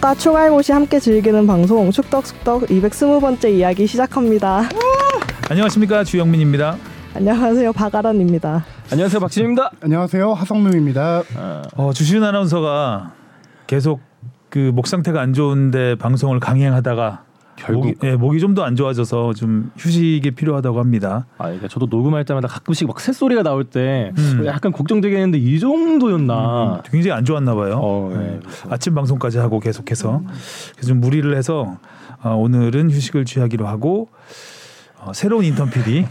축덕과 추갈못이 함께 즐기는 방송 축덕숙덕 220번째 이야기 시작합니다. 안녕하십니까 주영민입니다. 안녕하세요 박아란입니다. 안녕하세요 박진입니다. 안녕하세요 하성룡입니다. 어, 주시은 아나운서가 계속 그 목 상태가 안 좋은데 방송을 강행하다가 결국- 목이, 예, 목이 좀 더 안 좋아져서 좀 휴식이 필요하다고 합니다. 아, 그러니까 저도 녹음할 때마다 가끔씩 막 새소리가 나올 때 음. 약간 걱정되겠는데 이 정도였나? 굉장히 안 좋았나 봐요. 어, 예. 네, 그렇죠. 아침 방송까지 하고 계속해서 그래서 좀 무리를 해서 어, 오늘은 휴식을 취하기로 하고 어, 새로운 인턴 PD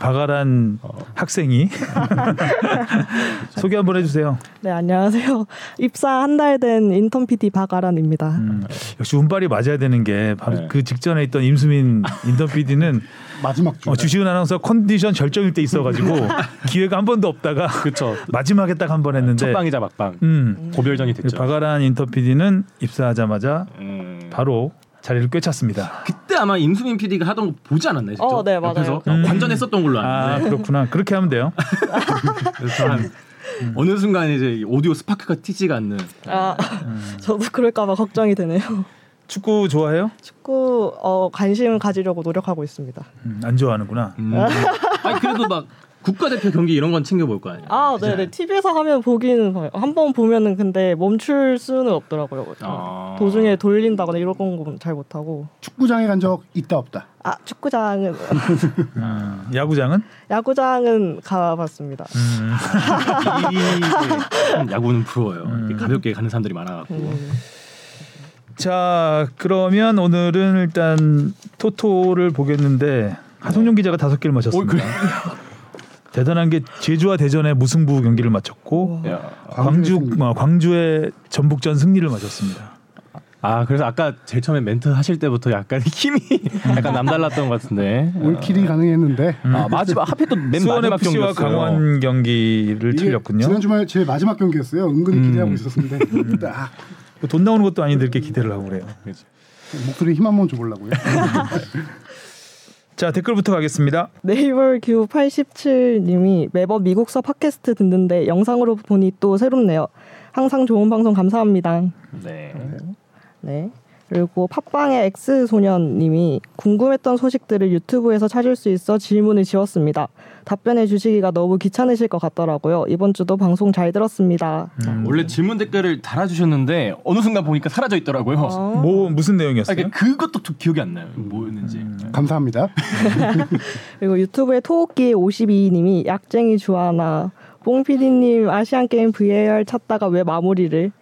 박아란 어. 학생이 소개 한번 해주세요. 네 안녕하세요. 입사 한 달 된 인턴 PD 박아란입니다. 음, 역시 운빨이 맞아야 되는 게 바로 네. 그 직전에 있던 임수민 인턴 PD는 마지막 주. 어, 주시은 아나운서 컨디션 절정일 때 있어가지고 기회가 한 번도 없다가 그쵸. 마지막에 딱 한 번 했는데 첫 방이자 막방 음, 고별전이 그 됐죠. 박아란 인턴 PD는 입사하자마자 음. 바로 자리를 꿰찼습니다. 그때 아마 임수민 PD가 하던 거 보지 않았나요? 직접? 어, 네, 맞아요. 음. 관전했었던 걸로 아 아는데 그렇구나. 그렇게 하면 돼요. 그래서 한 어느 순간 이제 오디오 스파크가 튀지가 않는 아 저도 그럴까봐 걱정이 되네요. 축구 좋아해요? 축구 어, 관심 가지려고 노력하고 있습니다. 음, 안 좋아하는구나. 음. 아니 그래도 막 국가대표 경기 이런 건 챙겨볼 거 아니에요? 아 네네 TV에서 하면 보기는. 한 번 보면은 근데 멈출 수는 없더라고요. 아. 도중에 돌린다거나 이런 건 잘 못하고. 축구장에 간 적 있다 없다. 아 축구장은 음, 야구장은? 야구장은 가봤습니다. 음, 이 야구는 부러워요. 음. 가볍게 가는 사람들이 많아갖고 음. 자 그러면 오늘은 일단 토토를 보겠는데 하성룡 기자가 다섯 개를 맞췄습니다. 대단한 게 제주와 대전의 무승부 경기를 마쳤고. 야. 광주. 어, 광주의 전북전 승리를 마쳤습니다. 아 그래서 아까 제일 처음에 멘트 하실 때부터 약간 힘이 약간 남달랐던 것 같은데. 올킬이 가능했는데 아 마지막 하필 또맨 마지막 경기였어요. 강원 경기를 틀렸군요. 지난 주말 제 마지막 경기였어요. 은근히 음. 기대하고 있었는데 아, 돈 나오는 것도 아닌데 이렇게 기대를 하고 그래요. 목소리 힘 한 번 줘보려고요. 자 댓글부터 가겠습니다. 네이버 큐 87님이 매번 미국서 팟캐스트 듣는데 영상으로 보니 또 새롭네요. 항상 좋은 방송 감사합니다. 네. 네. 그리고 팟빵의 엑스 소년님이 궁금했던 소식들을 유튜브에서 찾을 수 있어 질문을 지웠습니다. 답변해 주시기가 너무 귀찮으실 것 같더라고요. 이번 주도 방송 잘 들었습니다. 음. 원래 질문 댓글을 달아주셨는데 어느 순간 보니까 사라져 있더라고요. 어? 뭐 무슨 아, 내용이었어요? 그러니까 그것도 좀 기억이 안 나요. 뭐였는지. 감사합니다. 그리고 유튜브에 토끼 52님이 약쟁이 주하나 뽕피디님 아시안 게임 VAR 찾다가 왜 마무리를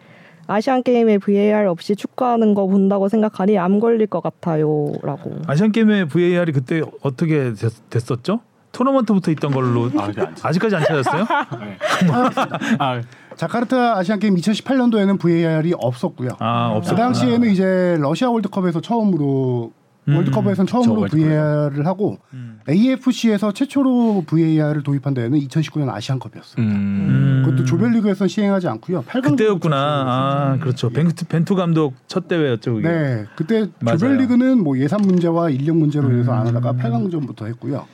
아시안 게임에 VAR 없이 축구하는 거 본다고 생각하니 암 걸릴 것 같아요라고. 아시안 게임의 VAR이 그때 어떻게 됐, 었죠 토너먼트부터 있던 걸로 아, 그게 안 찾- 아직까지 안 찾았어요? 아 자카르타 아시안 게임 2018년도에는 VAR이 없었고요. 아 그. 당시에는 이제 러시아 월드컵에서 처음으로 음, 월드컵에서는 저 처음으로. VAR을 하고 음. AFC에서 최초로 VAR을 도입한 데는 2019년 아시안컵이었어요. 음. 그것도 조별리그에서는 시행하지 않고요. 8강 그때였구나. 아 그렇죠. 벤투, 벤투 감독 첫 대회였죠. 그게. 네, 그때 맞아요. 조별리그는 뭐 예산 문제와 인력 문제로 인해서 안 하다가 음. 8강전부터 했고요.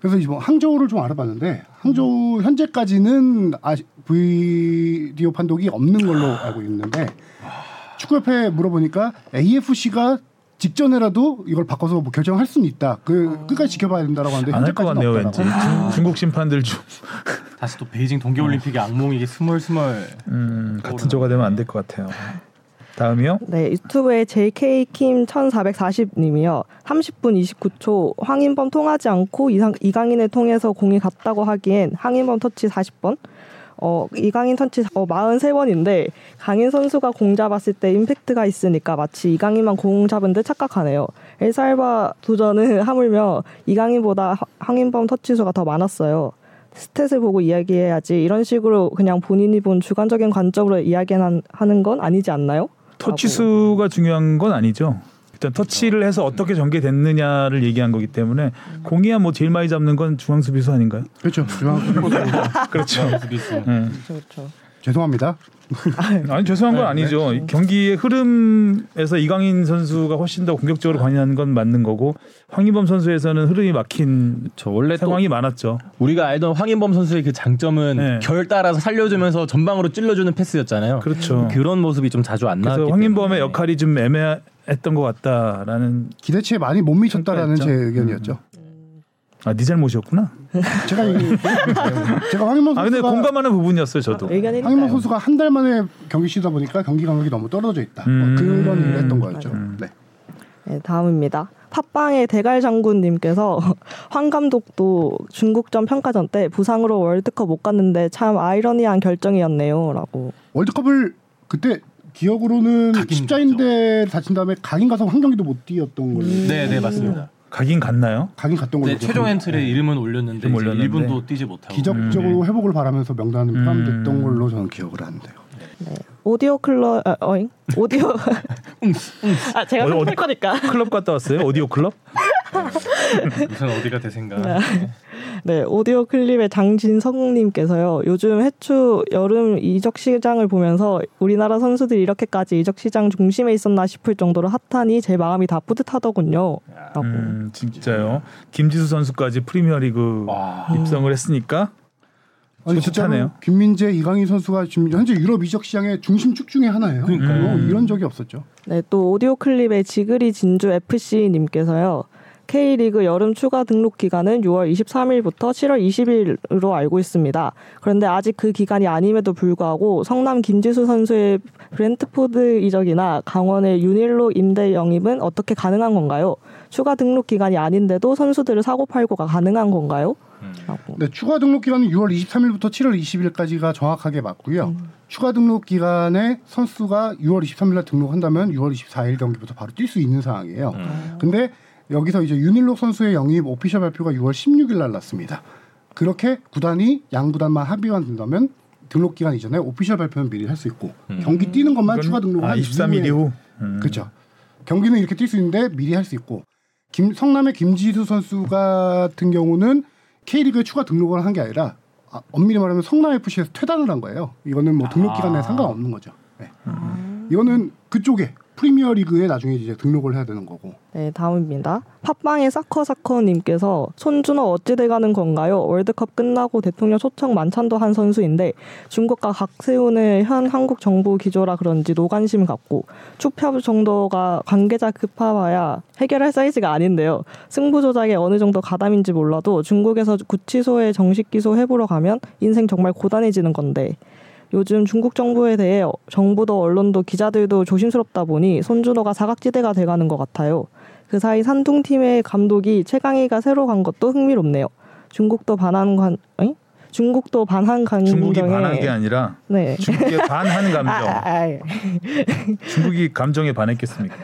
그래서 이제 뭐 항저우를 좀 알아봤는데 항저우 현재까지는 아, 비디오 판독이 없는 걸로 알고 있는데 축구협회 물어보니까 AFC가 직전에라도 이걸 바꿔서 뭐 결정할 수는 있다. 그 끝까지 지켜봐야 된다라고 하는데 안할것 현재까지는 같네요, 왠지. 중- 중국 심판들 좀 다시 또 베이징 동계올림픽의 악몽이 스멀스멀 음, 같은 조가 되면 안 될 것 같아요. 다음이요. 네, 유튜브에 JK킴 1440님이요. 30분 29초 황인범 통하지 않고 이상, 이강인을 통해서 공이 갔다고 하기엔 황인범 터치 40번. 어, 이강인 터치 어, 43번인데 강인 선수가 공 잡았을 때 임팩트가 있으니까 마치 이강인만 공 잡은 듯 착각하네요. 엘살바 도전은 하물며 이강인보다 하- 황인범 터치 수가 더 많았어요. 스탯을 보고 이야기해야지 이런 식으로 그냥 본인이 본 주관적인 관점으로 이야기하는 건 아니지 않나요? 터치 수가 중요한 건 아니죠. 일단 터치를 해서 어떻게 전개됐느냐를 얘기한 거기 때문에 공이야 뭐 제일 많이 잡는 건 중앙 수 비수 아닌가요? 그렇죠. 중앙- 그렇죠. 수비수. 네. 그렇죠, 그렇죠. 죄송합니다. 아니 죄송한 건 네, 아니죠. 경기의 흐름에서 이강인 선수가 훨씬 더 공격적으로 관여하는 건 맞는 거고 황희범 선수에서는 흐름이 막힌 저 원래 또 상황이 많았죠. 우리가 알던 황인범 선수의 그 장점은 네. 결 따라서 살려주면서 전방으로 찔러주는 패스였잖아요. 그렇죠. 그런 모습이 좀 자주 안 나왔기 그래서 황인범의 때문에. 역할이 좀 애매 했던 것 같다라는 기대치에 많이 못 미쳤다라는 제. 의견이었죠. 아네 잘못이었구나. 제가 이- 제가 황인범 아 근데 선수가 공감하는 부분이었어요 저도. 의견이 황인범 선수가 한 달 만에 경기 쉬다 보니까 경기 감각이 너무 떨어져 있다. 뭐 음. 그런 일을 했던 거였죠. 맞아요. 네. 네, 다음입니다. 팟빵의 대갈 장군님께서 황 감독도 중국전 평가전 때 부상으로 월드컵 못 갔는데 참 아이러니한 결정이었네요라고. 월드컵을 그때 기억으로는 각인 십자인대 다친 다음에 각인 가서 한 경기도 못 뛰었던 걸로 네, 네 맞습니다. 가긴 갔나요? 각인 갔던 걸로 네, 최종. 엔트리에 이름은 올렸는데 올렸는데. 1분도 뛰지 못하고 기적적으로 회복을 바라면서 명단에 포함됐던 음. 걸로 저는 기억을 하는데요. 네. 오디오 클럽 아, 어잉? 오디오 아 제가 어디- 선택 거니까. 클럽 갔다 왔어요? 오디오 클럽? 무슨 어디가 대생가. 네, 오디오 클립의 장진성님께서요. 요즘 해추 여름 이적 시장을 보면서 우리나라 선수들이 이렇게까지 이적 시장 중심에 있었나 싶을 정도로 핫하니 제 마음이 다 뿌듯하더군요. 라고. 음, 진짜요. 김지수 선수까지 프리미어리그 와. 입성을 했으니까 아니. 진짜로 김민재, 이강인 선수가 지금 현재 유럽 이적 시장의 중심축 중에 하나예요. 그러니까요. 어, 이런 적이 없었죠. 네, 또 오디오 클립의 지그리 진주 FC 님께서요. K리그 여름 추가 등록 기간은 6월 23일부터 7월 20일로 알고 있습니다. 그런데 아직 그 기간이 아님에도 불구하고 성남 김지수 선수의 브렌트포드 이적이나 강원의 윤일로 임대 영입은 어떻게 가능한 건가요? 추가 등록 기간이 아닌데도 선수들을 사고 팔고가 가능한 건가요? 라고. 네, 추가 등록 기간은 6월 23일부터 7월 20일까지가 정확하게 맞고요. 음. 추가 등록 기간에 선수가 6월 23일 날 등록한다면 6월 24일 경기부터 바로 뛸 수 있는 상황이에요. 음. 근데 여기서 이제 윤일록 선수의 영입 오피셜 발표가 6월 16일 날 났습니다. 그렇게 구단이 양 구단만 합의만 된다면 등록 기간 이전에 오피셜 발표는 미리 할 수 있고 음. 경기 뛰는 것만 추가 등록을 아, 한 23일 이후에 이후. 음. 그렇죠. 경기는 이렇게 뛸 수 있는데 미리 할 수 있고 김, 성남의 김지수 선수 같은 경우는 K리그에 추가 등록을 한 게 아니라 아, 엄밀히 말하면 성남 FC에서 퇴단을 한 거예요. 이거는 뭐 등록 기간에 아. 상관없는 거죠. 네. 이거는 그쪽에 프리미어 리그에 나중에 이제 등록을 해야 되는 거고. 네, 다음입니다. 팟빵의 사커사커님께서 손준호 어찌 돼가는 건가요? 월드컵 끝나고 대통령 초청 만찬도 한 선수인데 중국과 각세우는 현 한국 정부 기조라 그런지 노관심 갖고 추표 정도가 관계자 급파봐야 해결할 사이즈가 아닌데요. 승부 조작에 어느 정도 가담인지 몰라도 중국에서 구치소에 정식 기소 해보러 가면 인생 정말 고단해지는 건데 요즘 중국 정부에 대해 정부도 언론도 기자들도 조심스럽다 보니 손준호가 사각지대가 돼가는 것 같아요. 그 사이 산둥팀의 감독이 최강희가 새로 간 것도 흥미롭네요. 중국도 반한 관, 에? 중국도 반한 감정에 중국이 반한 게 아니라 네. 중국의 반한 감정. 아, 아, 아, 중국이 감정에 반했겠습니까?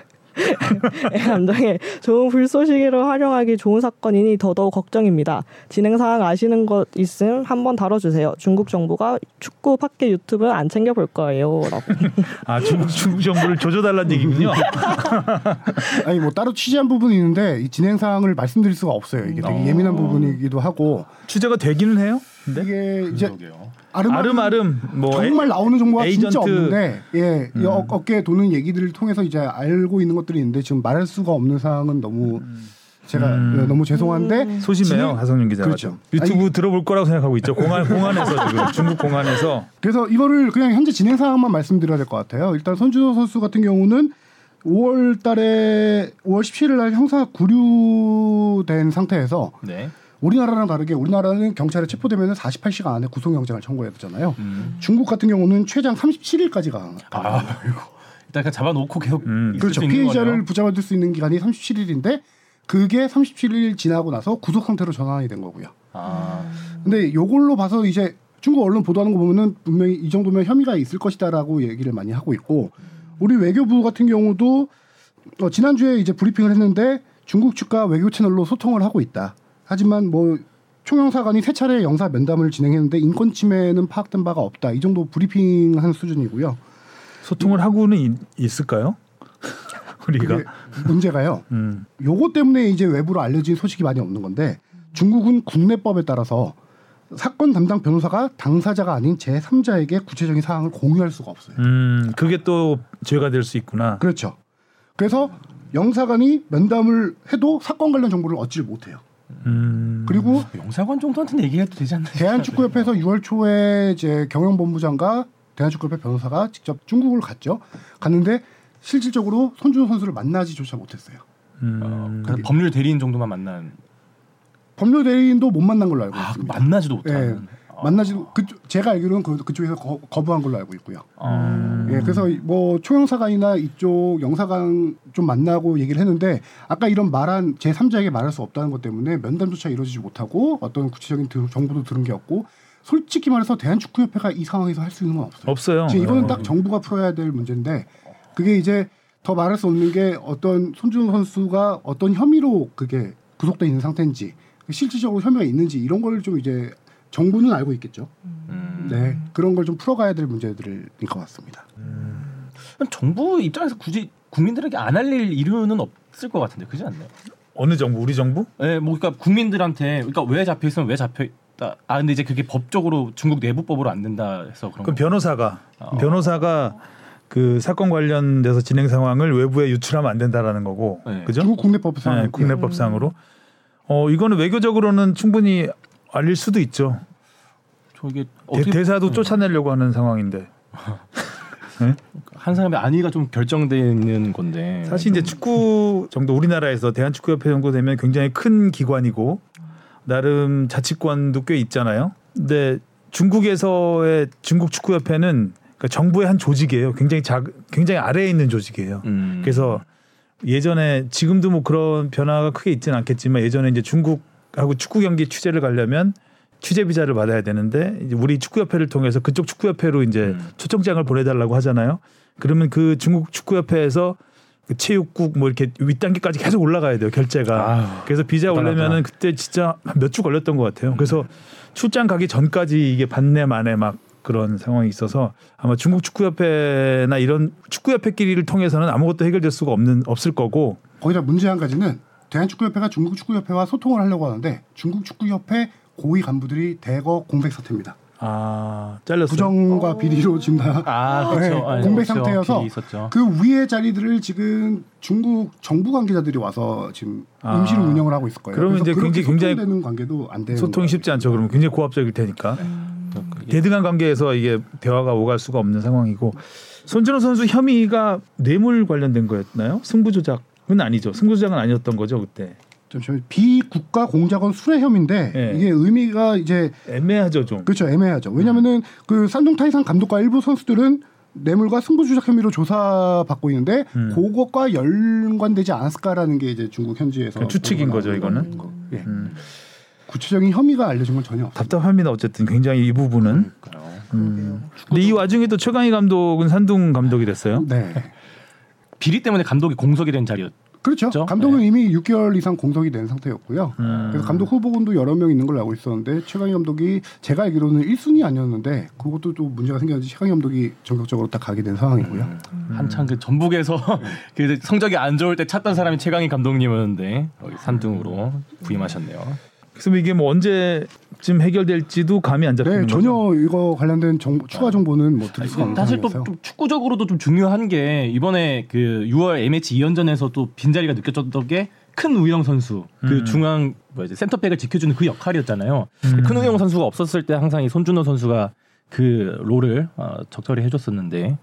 감정에 좋은 불쏘시개로 활용하기 좋은 사건이니 더더욱 걱정입니다. 진행 사항 아시는 것 있음 한번 다뤄주세요. 중국 정부가 축구 팟캐 유튜브 안 챙겨 볼 거예요.라고. 아 중국 중국 정부를 조져달라는 얘기군요. 아니 뭐 따로 취재한 부분이 있는데 이 진행 사항을 말씀드릴 수가 없어요. 이게 되게 어. 예민한 부분이기도 하고 취재가 되기는 해요. 근데 이게 이제 그러게요. 아름아름 아름아름 뭐 정말 나오는 정보가 진짜 에이전트. 없는데 예, 이 음. 어- 어깨에 도는 얘기들을 통해서 이제 알고 있는 것들이 있는데 지금 말할 수가 없는 사항은 너무 제가 음. 예, 너무 죄송한데 음. 소심해요 하성윤 기자가 그렇죠. 좀. 유튜브 아니, 들어볼 거라고 생각하고 있죠. 공안 공안에서 지금 중국 공안에서 그래서 이거를 그냥 현재 진행 사항만 말씀드려야 될 것 같아요. 일단 손준호 선수 같은 경우는 5월 달에 5월 17일 날 형사 구류된 상태에서 네. 우리나라랑 다르게 우리나라는 경찰에 체포되면 48시간 안에 구속영장을 청구해야 되잖아요. 음. 중국 같은 경우는 최장 37일까지가 아, 이거 일단 잡아놓고 계속 음. 있을 그렇죠. 수 있는 피해자를. 붙잡아둘 수 있는 기간이 37일인데 그게 37일 지나고 나서 구속 상태로 전환이 된 거고요. 아, 근데 요걸로 봐서 이제 중국 언론 보도하는 거 보면은 분명히 이 정도면 혐의가 있을 것이다라고 얘기를 많이 하고 있고 우리 외교부 같은 경우도 어, 지난주에 이제 브리핑을 했는데 중국 측과 외교 채널로 소통을 하고 있다. 하지만 뭐 총영사관이 세 차례 영사 면담을 진행했는데 인권 침해는 파악된 바가 없다. 이 정도 브리핑한 수준이고요. 소통을 하고는 있, 있을까요? 우리가 문제가요. 음. 요거 때문에 이제 외부로 알려진 소식이 많이 없는 건데 중국은 국내법에 따라서 사건 담당 변호사가 당사자가 아닌 제 3자에게 구체적인 사항을 공유할 수가 없어요. 음, 그게 또 죄가 될 수 있구나. 그렇죠. 그래서 영사관이 면담을 해도 사건 관련 정보를 얻지를 못해요. 음. 그리고 영사관 정도한테는 얘기해도 되지 않나요? 대한축구협회에서 6월 초에 이제 경영본부장과 대한축구협회 변호사가 직접 중국을 갔죠. 갔는데 실질적으로 손준호 선수를 만나지조차 못했어요. 음. 그래서 법률 대리인 정도만 만난. 법률 대리인도 못 만난 걸로 알고 아, 있습니다. 만나지도 예, 못하는. 만나지도 그 제가 알기로는 그, 그쪽에서 거, 거부한 걸로 알고 있고요. 어. 예, 그래서 뭐 초영사관이나 이쪽 영사관 좀 만나고 얘기를 했는데 아까 이런 말한 제 3자에게 말할 수 없다는 것 때문에 면담조차 이루어지지 못하고 어떤 구체적인 들- 정보도 들은 게 없고 솔직히 말해서 대한축구협회가 이 상황에서 할 수 있는 건 없어요. 없어요. 지금 이거는 어. 딱 정부가 풀어야 될 문제인데 그게 이제 더 말할 수 없는 게 어떤 손준호 선수가 어떤 혐의로 그게 구속돼 있는 상태인지 실질적으로 혐의가 있는지 이런 걸 좀 이제 정부는 알고 있겠죠. 음. 네 그런 걸 좀 풀어가야 될 문제들인 것 같습니다. 그럼 정부 입장에서 굳이 국민들에게 안 알릴 이유는 없을 것 같은데 그지 않나요? 어느 정부? 우리 정부? 예, 뭐 그러니까 국민들한테 그러니까 왜 잡혀 있으면 왜 잡혀 있다. 아 근데 이제 그게 법적으로 중국 내부법으로 안 된다 해서 그런 그 거. 변호사가 어. 변호사가 그 사건 관련돼서 진행 상황을 외부에 유출하면 안 된다라는 거고, 네. 그죠? 중국 국내법상 네, 국내법상으로. 어 이거는 외교적으로는 충분히 알릴 수도 있죠. 저 이게 대, 대사도 쫓아내려고 하는 상황인데 한 사람의 안위가 좀 결정되는 건데 사실 이제 축구 정도 우리나라에서 대한축구협회 정도 되면 굉장히 큰 기관이고 나름 자치권도 꽤 있잖아요. 근데 중국에서의 중국 축구협회는 그러니까 정부의 한 조직이에요. 굉장히 작, 굉장히 아래에 있는 조직이에요. 음. 그래서 예전에 지금도 뭐 그런 변화가 크게 있지는 않겠지만 예전에 이제 중국 하고 축구 경기 취재를 가려면 취재 비자를 받아야 되는데 이제 우리 축구협회를 통해서 그쪽 축구협회로 이제 음. 초청장을 보내달라고 하잖아요. 그러면 그 중국 축구협회에서 그 체육국 뭐 이렇게 윗단계까지 계속 올라가야 돼요 결제가. 아유, 그래서 비자. 올려면은 그때 진짜 몇 주 걸렸던 것 같아요. 그래서 출장 가기 전까지 이게 반내 만에 막 그런 상황이 있어서 아마 중국 축구협회나 이런 축구협회끼리를 통해서는 아무것도 해결될 수가 없는 없을 거고 거기다 문제 한 가지는 대한축구협회가 중국 축구협회와 소통을 하려고 하는데 중국 축구협회 고위 간부들이 대거 공백 사태입니다. 아 잘렸어요. 부정과 비리로 지금 다아 그렇죠. 네, 아, 공백 그렇죠. 상태여서. 그 위의 자리들을 지금 중국 정부 관계자들이 와서 지금 아. 임시로 운영을 하고 있을 거예요. 그러면 그래서 이제 그렇게 굉장히- 굉장히 소통되는 관계도 안 되는 소통이. 쉽지 않죠. 그러면 굉장히 고압적일 테니까 이게 대등한 관계에서 이게 대화가 오갈 수가 없는 상황이고 손준호 선수 혐의가 뇌물 관련된 거였나요? 승부 조작 은 아니죠. 승부 조작은 아니었던 거죠 그때. 잠시만요. 비국가 공작원 수뢰 혐의인데 네. 이게 의미가 이제 애매하죠 좀. 그렇죠 애매하죠. 왜냐하면은 그 산둥 타이산 감독과 일부 선수들은 뇌물과 승부 조작 혐의로 조사받고 있는데 음. 그것과 연관되지 않았을까라는 게 이제 중국 현지에서 그 추측인 거죠, 이거는? 거. 예. 음. 구체적인 혐의가 알려진 건 전혀 없어요. 답답합니다. 어쨌든 굉장히 이 부분은. 그러니까요. 음. 근데 이 와중에 또 최강희 감독은 산둥 감독이 됐어요. 네. 비리 때문에 감독이 공석이 된 자리였. 그렇죠. 그렇죠? 감독은 이미 6개월 이상 공석이 된 상태였고요. 음. 그래서 감독 후보군도 여러 명 있는 걸로 알고 있었는데 최강희 감독이 제가 알기로는 1순위 아니었는데 그것도 또 문제가 생겨서 최강희 감독이 전격적으로 딱 가게 된 상황이고요. 한참 그 전북에서 그 성적이 안 좋을 때 찾던 사람이 최강희 감독님이었는데 여기 산둥으로 부임하셨네요. 그래서 이게 뭐 언제쯤 해결될지도 감이 안 잡히는 네, 거죠. 전혀 이거 관련된 정보, 추가 정보는 뭐 드릴 수가 없는 사실 또. 좀 축구적으로도 좀 중요한 게 이번에 그 6월 A매치 2연전에서 또 빈자리가 느껴졌던 게 큰 우영 선수 그 음. 중앙 뭐지 센터백을 지켜주는 그 역할이었잖아요. 음. 큰 우영 선수가 없었을 때 항상 이 손준호 선수가 그 롤을 어, 적절히 해줬었는데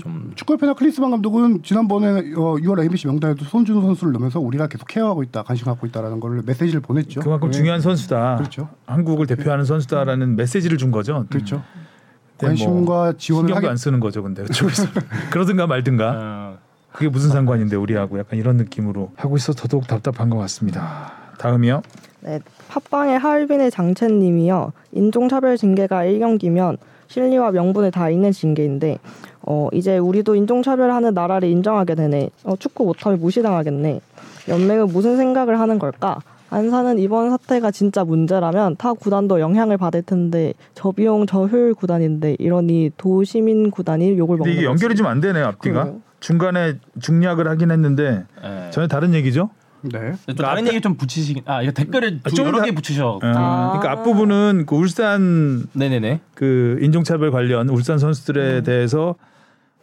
좀 축구 협회나 클리스만 감독은 지난번에 어, 6월 ABC 명단에도 손준호 선수를 넣으면서 우리가 계속 케어하고 있다, 관심 갖고 있다라는 걸 메시지를 보냈죠. 그만큼 네. 중요한 선수다. 그렇죠. 한국을 대표하는 선수다라는 메시지를 준 거죠. 그렇죠. 근데 뭐 관심과 지원을 신경도 하게 안 쓰는 거죠, 근데 그쪽에서 그러든가 말든가 어, 그게 무슨 상관인데 우리하고 약간 이런 느낌으로 하고 있어 서 더더욱 답답한 것 같습니다. 다음이요. 네, 팟빵의 하얼빈의 장첸님이요. 인종차별 징계가 1경기면 실리와 명분을 다 있는 징계인데 어, 이제 우리도 인종차별하는 나라를 인정하게 되네. 어, 축구 못하면 무시당하겠네. 연맹은 무슨 생각을 하는 걸까? 안사는 이번 사태가 진짜 문제라면 타 구단도 영향을 받을 텐데 저비용 저효율 구단인데 이러니 도시민 구단이 욕을 먹는 이게 연결이 좀 안 되네요 앞뒤가 그러게요. 중간에 중략을 하긴 했는데 예. 전혀 다른 얘기죠. 네. 또 다른 얘기 좀 붙이시긴. 아 이거 댓글에 두좀 여러 다- 개 붙이셔. 어, 그러니까 앞부분은 그 울산 네네네. 그 인종차별 관련 울산 선수들에 대해서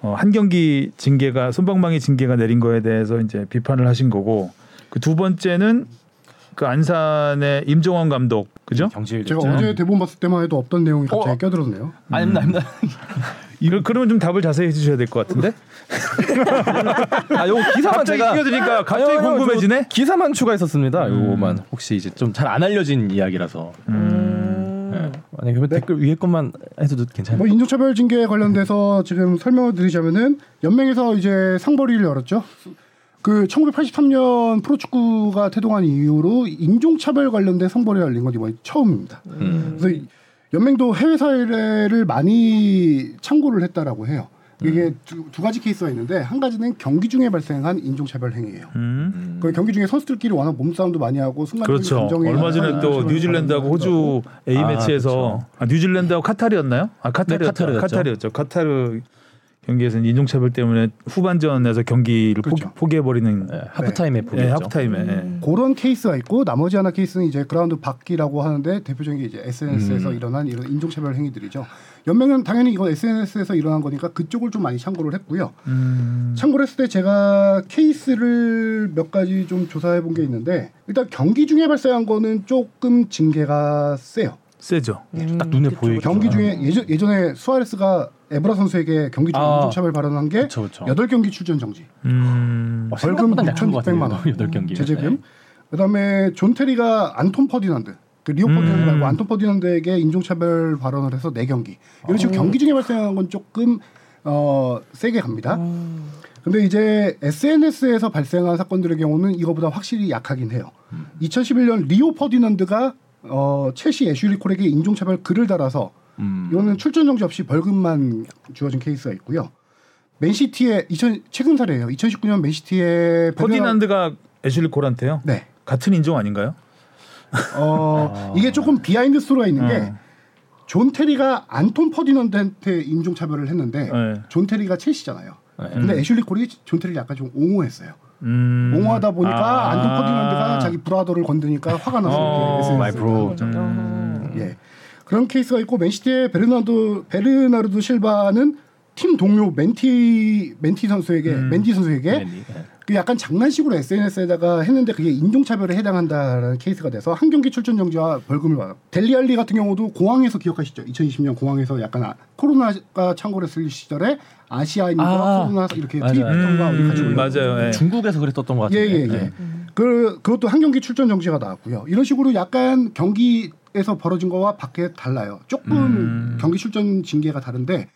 어, 한 경기 징계가 손방망이 징계가 내린 거에 대해서 이제 비판을 하신 거고 그 두 번째는 그 안산의 임종원 감독 그죠? 경질. 제가 어제 대본 봤을 때만 해도 없던 내용이 갑자기 어? 껴들었네요. 아닙니다, 아닙니다. 이거 그러면 좀 답을 자세히 해주셔야 될 것 같은데 아, 요거 기사만 갑자기 제가 끼어드니까 갑자기 아니요, 궁금해지네. 저 기사만 추가했었습니다. 요거만 혹시 이제 좀 잘 안 알려진 이야기라서. 음. 네. 만약 그 댓글 위에 것만 해도 괜찮아요. 뭐 인종차별 징계 관련돼서 지금 설명을 드리자면은 연맹에서 이제 상벌위를 열었죠. 그 1983년 프로축구가 태동한 이후로 인종차별 관련된 상벌위가 열린 건 이번이 처음입니다. 음. 그래서 이 연맹도 해외 사례를 많이 참고를 했다라고 해요. 이게 두, 두 가지 케이스가 있는데 한 가지는 경기 중에 발생한 인종차별 행위예요. 음. 그 경기 중에 선수들끼리 워낙 몸싸움도 많이 하고 순간적인 그렇죠. 감정이 얼마 전에 또 뉴질랜드하고 호주 A 아, 매치에서 그렇죠. 아, 뉴질랜드하고 카타르였나요? 아 카타르였죠. 네, 카타르였죠. 카타르였죠. 카타르 경기에서는 인종차별 때문에 후반전에서 경기를 그렇죠. 포 기, 해버리는 네, 하프타임에 예, 보겠죠. 하프타임에 음. 그런 케이스가 있고 나머지 하나 케이스는 이제 그라운드 밖이라고 하는데 대표적인 게 이제 SNS에서 음. 일어난 이런 인종차별 행위들이죠. 연맹은 당연히 이건 SNS에서 일어난 거니까 그쪽을 좀 많이 참고를 했고요. 음. 참고를 했을 때 제가 케이스를 몇 가지 좀 조사해 본 게 있는데 일단 경기 중에 발생한 거는 조금 징계가 세요. 세죠. 딱 눈에 보이게. 경기 중에 예전, 예전에 수아레스가 에브라 선수에게 경기 중에 아. 인종차별 발언한 게 그쵸, 그쵸. 여덟 경기 출전 정지. 음. 어, 벌금 생각보다 약한 것 6,600만 원. 같아요. 여덟 경기. 제재금. 그다음에 존 테리가 안톤 퍼디난드, 그 리오 음. 퍼디난드 말고 안톤 퍼디난드에게 인종차별 발언을 해서 네 경기. 이런 식으로 경기 중에 발생한 건 조금 어 세게 갑니다. 근데 이제 SNS에서 발생한 사건들의 경우는 이거보다 확실히 약하긴 해요. 2011년 리오 퍼디난드가 어 첼시 애슐리 콜에게 인종차별 글을 달아서 음. 이거는 출전 정지 없이 벌금만 주어진 케이스가 있고요. 맨시티의 2000 최근 사례예요. 2019년 맨시티의 퍼디난드가 애슐리 콜한테요. 네. 같은 인종 아닌가요? 어 이게 조금 behind story가 있는 어. 그게 존 테리가 안톤 퍼디넌드한테 인종 차별을 했는데 네. 존 테리가 첼시잖아요. 네. 근데 애슐리 콜이 존 테리를 약간 좀 옹호했어요. 음. 옹호하다 보니까 아. 안톤 퍼디넌드가 자기 brother를 건드리니까 화가 나서 어, 이렇게 my SNS에 bro. 음. 예. 그런 케이스가 있고 맨시티의 베르나르도 베르나르도 실바는 팀 동료 멘디 멘디 선수에게 음. 멘디 선수에게 네, 네. 그 약간 장난식으로 SNS에다가 했는데 그게 인종차별에 해당한다라는 케이스가 돼서 한 경기 출전 정지와 벌금을 받아. 델리알리 같은 경우도 공항에서 기억하시죠? 2020년 공항에서 약간 아- 코로나가 창궐했을 시절에 아시아인과 아, 코로나 이렇게. 트윗과 음, 같이. 맞아요. 예. 중국에서 그랬었던 것 같은데. 예예예. 네. 그 그것도 한 경기 출전 정지가 나왔고요. 이런 식으로 약간 경기 에서 벌어진 거와 밖에 달라요. 조금 음. 경기 출전 징계가 다른데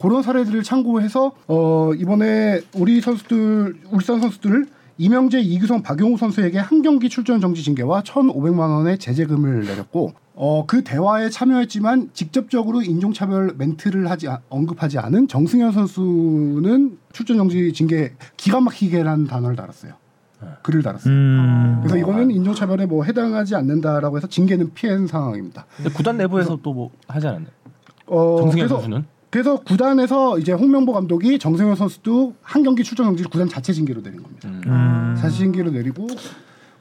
그런 사례들을 참고해서 어 이번에 우리 선수들 울산 선수들 이명재, 이규성, 박용우 선수에게 한 경기 출전 정지 징계와 1,500만 원의 제재금을 내렸고 어 그 대화에 참여했지만 직접적으로 인종차별 멘트를 하지 아- 언급하지 않은 정승현 선수는 출전 정지 징계 기가 막히게라는 단어를 달았어요. 글을 달았어요. 음. 그래서 이거는 인종차별에 뭐 해당하지 않는다라고 해서 징계는 피한 상황입니다. 구단 내부에서 또 뭐 하지 않았나요? 어, 정승현 선수는? 그래서 구단에서 이제 홍명보 감독이 정승현 선수도 한 경기 출전 정지를 구단 자체 징계로 내린 겁니다. 음. 음. 자체 징계로 내리고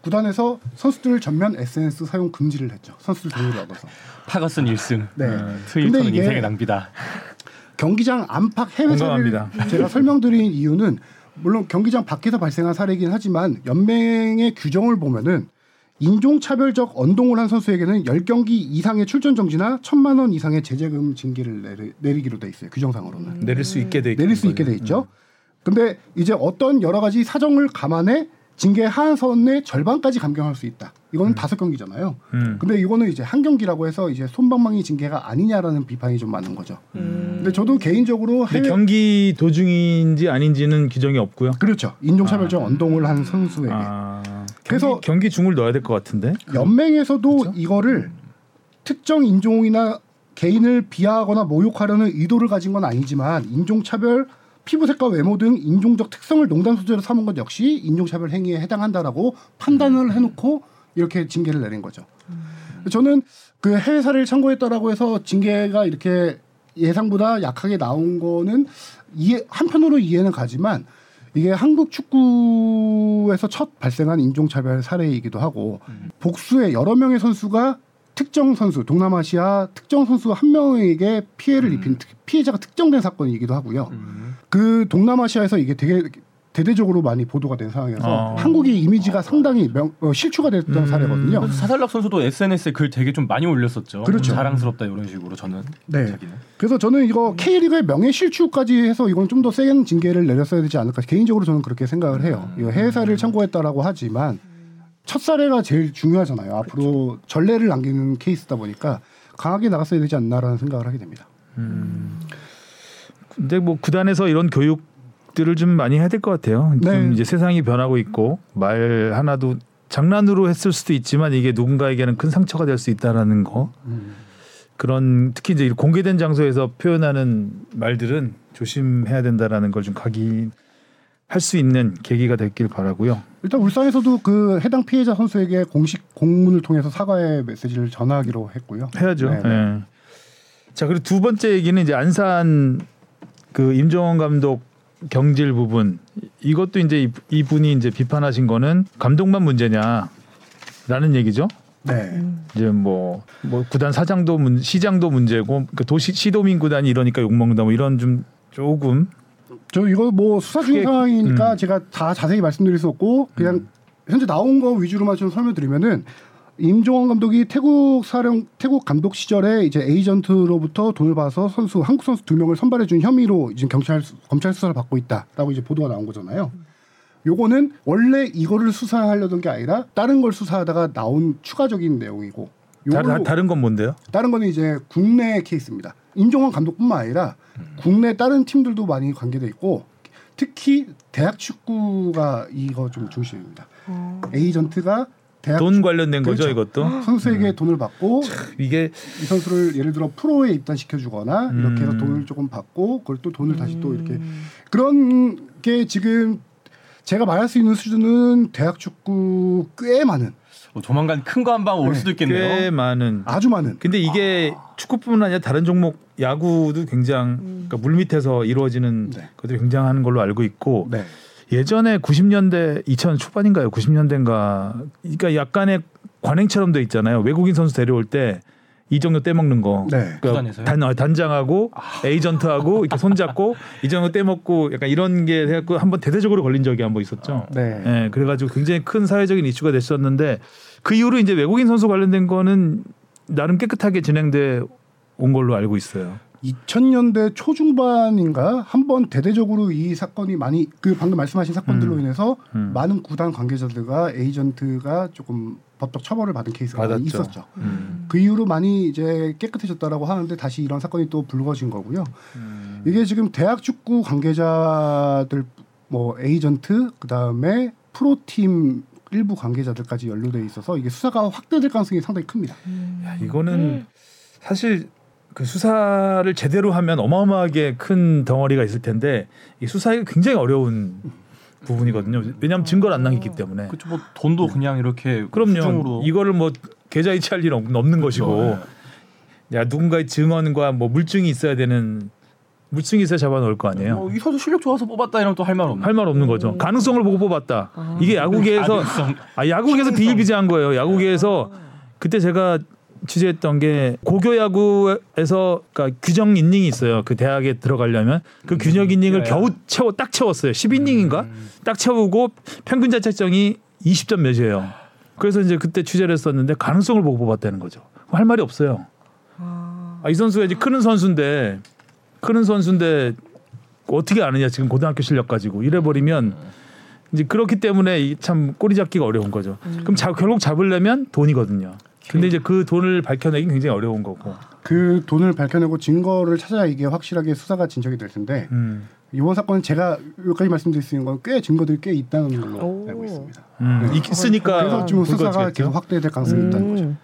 구단에서 선수들 전면 SNS 사용 금지를 했죠. 선수들 동의를 얻어서. 파거슨 1승. 네. 트위터는 근데 이게 인생의 낭비다. 경기장 안팎 해외 공감합니다. 제가 설명드린 이유는 물론 경기장 밖에서 발생한 사례이긴 하지만 연맹의 규정을 보면은 인종차별적 언동을 한 선수에게는 10경기 이상의 출전 정지나 1천만 원 이상의 제재금 징계를 내리, 내리기로 돼 있어요. 규정상으로는. 내릴 수 있게 돼 내릴 수 있게 돼 있죠. 근데 이제 어떤 여러 가지 사정을 감안해 징계 하선의 절반까지 감경할 수 있다. 이거는 다섯 경기잖아요. 음. 근데 이거는 이제 한 경기라고 해서 이제 손방망이 징계가 아니냐라는 비판이 좀 많은 거죠. 근데 저도 개인적으로 해외 경기 도중인지 아닌지는 규정이 없고요. 그렇죠. 인종차별적 언동을 한 선수에게 아, 그래서- 경기, 경기 중을 넣어야 될 것 같은데. 연맹에서도 이거를 특정 인종이나 개인을 비하하거나 모욕하려는 의도를 가진 건 아니지만 인종차별 피부색과 외모 등 인종적 특성을 농단 소재로 삼은 것 역시 인종차별 행위에 해당한다라고 판단을 해놓고 이렇게 징계를 내린 거죠. 저는 그 해외 사례를 참고했다라고 해서 징계가 이렇게 예상보다 약하게 나온 거는 이해 한편으로 이해는 가지만 이게 한국 축구에서 첫 발생한 인종차별 사례이기도 하고 복수의 여러 명의 선수가 특정 선수 동남아시아 특정 선수 한 명에게 피해를 입힌 특- 피해자가 특정된 사건이기도 하고요. 음. 그 동남아시아에서 이게 되게 대대적으로 많이 보도가 된 상황이어서 어. 한국의 이미지가 상당히 명, 어, 실추가 됐던 음. 사례거든요. 사살락 선수도 SNS에 글 되게 좀 많이 올렸었죠. 그렇죠. 자랑스럽다 이런 식으로 저는 네. 자기는. 그래서 저는 이거 K리그의 명예 실추까지 해서 이건 좀 더 센 징계를 내렸어야 되지 않을까 개인적으로 저는 그렇게 생각을 해요. 이거 해외사를 청구했다라고 하지만 첫 사례가 제일 중요하잖아요. 앞으로 전례를 남기는 케이스다 보니까 강하게 나갔어야 되지 않나라는 생각을 하게 됩니다. 근데 뭐 구단에서 이런 교육들을 좀 많이 해야 될 것 같아요. 네. 좀 이제 세상이 변하고 있고 말 하나도 장난으로 했을 수도 있지만 이게 누군가에게는 큰 상처가 될 수 있다라는 거. 그런 특히 이제 공개된 장소에서 표현하는 말들은 조심해야 된다라는 걸 좀 각인 할 수 있는 계기가 됐길 바라고요. 일단 울산에서도 그 해당 피해자 선수에게 공식 공문을 통해서 사과의 메시지를 전하기로 했고요. 해야죠. 네, 네. 예. 자 그리고 두 번째 얘기는 이제 안산 그 임종원 감독 경질 부분 이것도 이제 이- 이분이 이제 비판하신 거는 감독만 문제냐라는 얘기죠. 네. 이제 뭐, 뭐 구단 사장도 문, 시장도 문제고 그 도시 시도민 구단이 이러니까 욕 먹는다 뭐 이런 좀 조금 저 이거 뭐 수사 중인 상황이니까 음. 제가 다 자세히 말씀드릴 수 없고 그냥 현재 나온 거 위주로만 좀 설명드리면은 임종원 감독이 태국 사령 태국 감독 시절에 이제 에이전트로부터 돈을 받아서 선수 한국 선수 두 명을 선발해 준 혐의로 지금 경찰 수- 검찰 수사를 받고 있다라고 이제 보도가 나온 거잖아요. 요거는 원래 이거를 수사하려던 게 아니라 다른 걸 수사하다가 나온 추가적인 내용이고 다, 다, 다른 건 뭔데요? 다른 거는 이제 국내 케이스입니다. 임종원 감독뿐만 아니라 국내 다른 팀들도 많이 관계돼 있고 특히 대학 축구가 이거 좀 중심입니다. 에이전트가 대학 돈 관련된 거죠 그렇죠. 이것도 선수에게 돈을 받고 이게 이 선수를 예를 들어 프로에 입단시켜 주거나 이렇게 해서 음. 돈을 조금 받고 그걸 또 돈을 다시 또 이렇게 그런 게 지금 제가 말할 수 있는 수준은 대학 축구 꽤 많은 뭐 조만간 큰 거 한 방올 네. 수도 꽤 있겠네요. 많은 아주 많은 근데 이게 축구뿐만 아니라 다른 종목 야구도 굉장히 그러니까 물 밑에서 이루어지는 네. 것들이 굉장한 걸로 알고 있고 네. 예전에 90년대 2000 초반인가요? 90년대인가 그러니까 약간의 관행처럼 돼 있잖아요. 외국인 선수 데려올 때 이정도 떼먹는 거. 네. 구단에서요? 단, 어, 단장하고 에이전트하고 이렇게 손잡고 이정도 떼먹고 약간 이런 게 해갖고 한번 대대적으로 걸린 적이 한 번 있었죠. 네. 예, 그래가지고 굉장히 큰 사회적인 이슈가 됐었는데 그 이후로 이제 외국인 선수 관련된 거는 나름 깨끗하게 진행돼 온 걸로 알고 있어요. 2000년대 초중반인가 한 번 대대적으로 이 사건이 많이 그 방금 말씀하신 사건들로 음. 인해서 음. 많은 구단 관계자들과 에이전트가 조금 법적 처벌을 받은 케이스가 받았죠. 있었죠. 음. 그 이후로 많이 이제 깨끗해졌다라고 하는데 다시 이런 사건이 또 불거진 거고요. 음. 이게 지금 대학 축구 관계자들 뭐 에이전트 그다음에 프로팀 일부 관계자들까지 연루돼 있어서 이게 수사가 확대될 가능성이 상당히 큽니다. 야, 이거는 사실 그 수사를 제대로 하면 어마어마하게 큰 덩어리가 있을 텐데 이 수사가 굉장히 어려운 부분이거든요. 왜냐하면 증거를 안 남기기 때문에. 그렇죠. 뭐 돈도 그냥 이렇게 그럼요. 수중으로 이거를 뭐 계좌 이체할 일 없- 없는 것이고, 야 누군가의 증언과 뭐 물증이 있어야 되는 물증이 있어야 잡아놓을 거 아니에요. 뭐, 이 선수 실력 좋아서 뽑았다 이러면 또할 말 없는. 할 말 없는 거죠. 가능성을 보고 뽑았다. 이게 야구계에서 가능성. 아 야구계에서 비일비재한 거예요. 야구계에서 그때 제가 취재했던 게 고교 야구에서 그러니까 규정 인닝이 있어요. 그 대학에 들어가려면 그 규정 인닝을 뛰어야. 겨우 채워 딱 채웠어요. 10이닝인가 딱 채우고 평균 자책점이 20점 몇이에요. 그래서 이제 그때 취재를 했었는데 가능성을 보고 뽑았다는 거죠. 할 말이 없어요. 아, 이 선수가 이제 크는 선수인데 크는 선수인데 어떻게 아느냐 지금 고등학교 실력 가지고 이래 버리면 이제 그렇기 때문에 이참 꼬리 잡기가 어려운 거죠. 그럼 자, 결국 잡으려면 돈이거든요. 근데 이제 그 돈을 밝혀내기 굉장히 어려운 거고. 그 돈을 밝혀내고 증거를 찾아야 이게 확실하게 수사가 진척이 될 텐데 음. 이번 사건은 제가 여기까지 말씀드릴 수 있는 건 꽤 증거들이 꽤 있다는 걸로 오. 알고 있습니다. 음. 있- 있으니까 그래서 지금 수사가. 계속 확대될 가능성이 있다는 거죠. 음.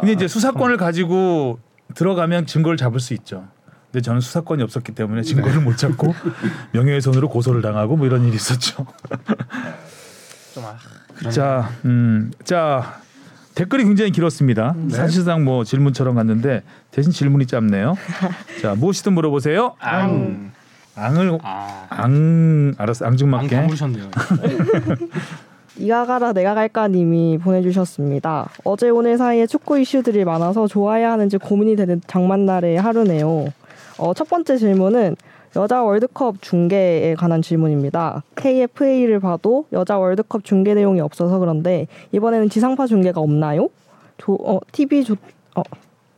근데 이제 수사권을 가지고 들어가면 증거를 잡을 수 있죠. 근데 저는 수사권이 없었기 때문에 증거를 못 잡고 명예훼손으로 고소를 당하고 뭐 이런 일이 있었죠. 좀 아, 자, 음, 자 댓글이 굉장히 길었습니다. 사실상 뭐 질문처럼 갔는데 대신 질문이 짧네요. 자, 무엇이든 물어보세요. 앙. 앙을 아, 앙 알았어 안 앙증맞게 가물으셨네요. 이가 가라 내가 갈까 님이 보내주셨습니다. 어제 오늘 사이에 축구 이슈들이 많아서 좋아해야 하는지 고민이 되는 장만날의 하루네요. 어, 첫 번째 질문은 여자 월드컵 중계에 관한 질문입니다. KFA를 봐도 여자 월드컵 중계 내용이 없어서 그런데 이번에는 지상파 중계가 없나요? 조, 어, TV 조, 어,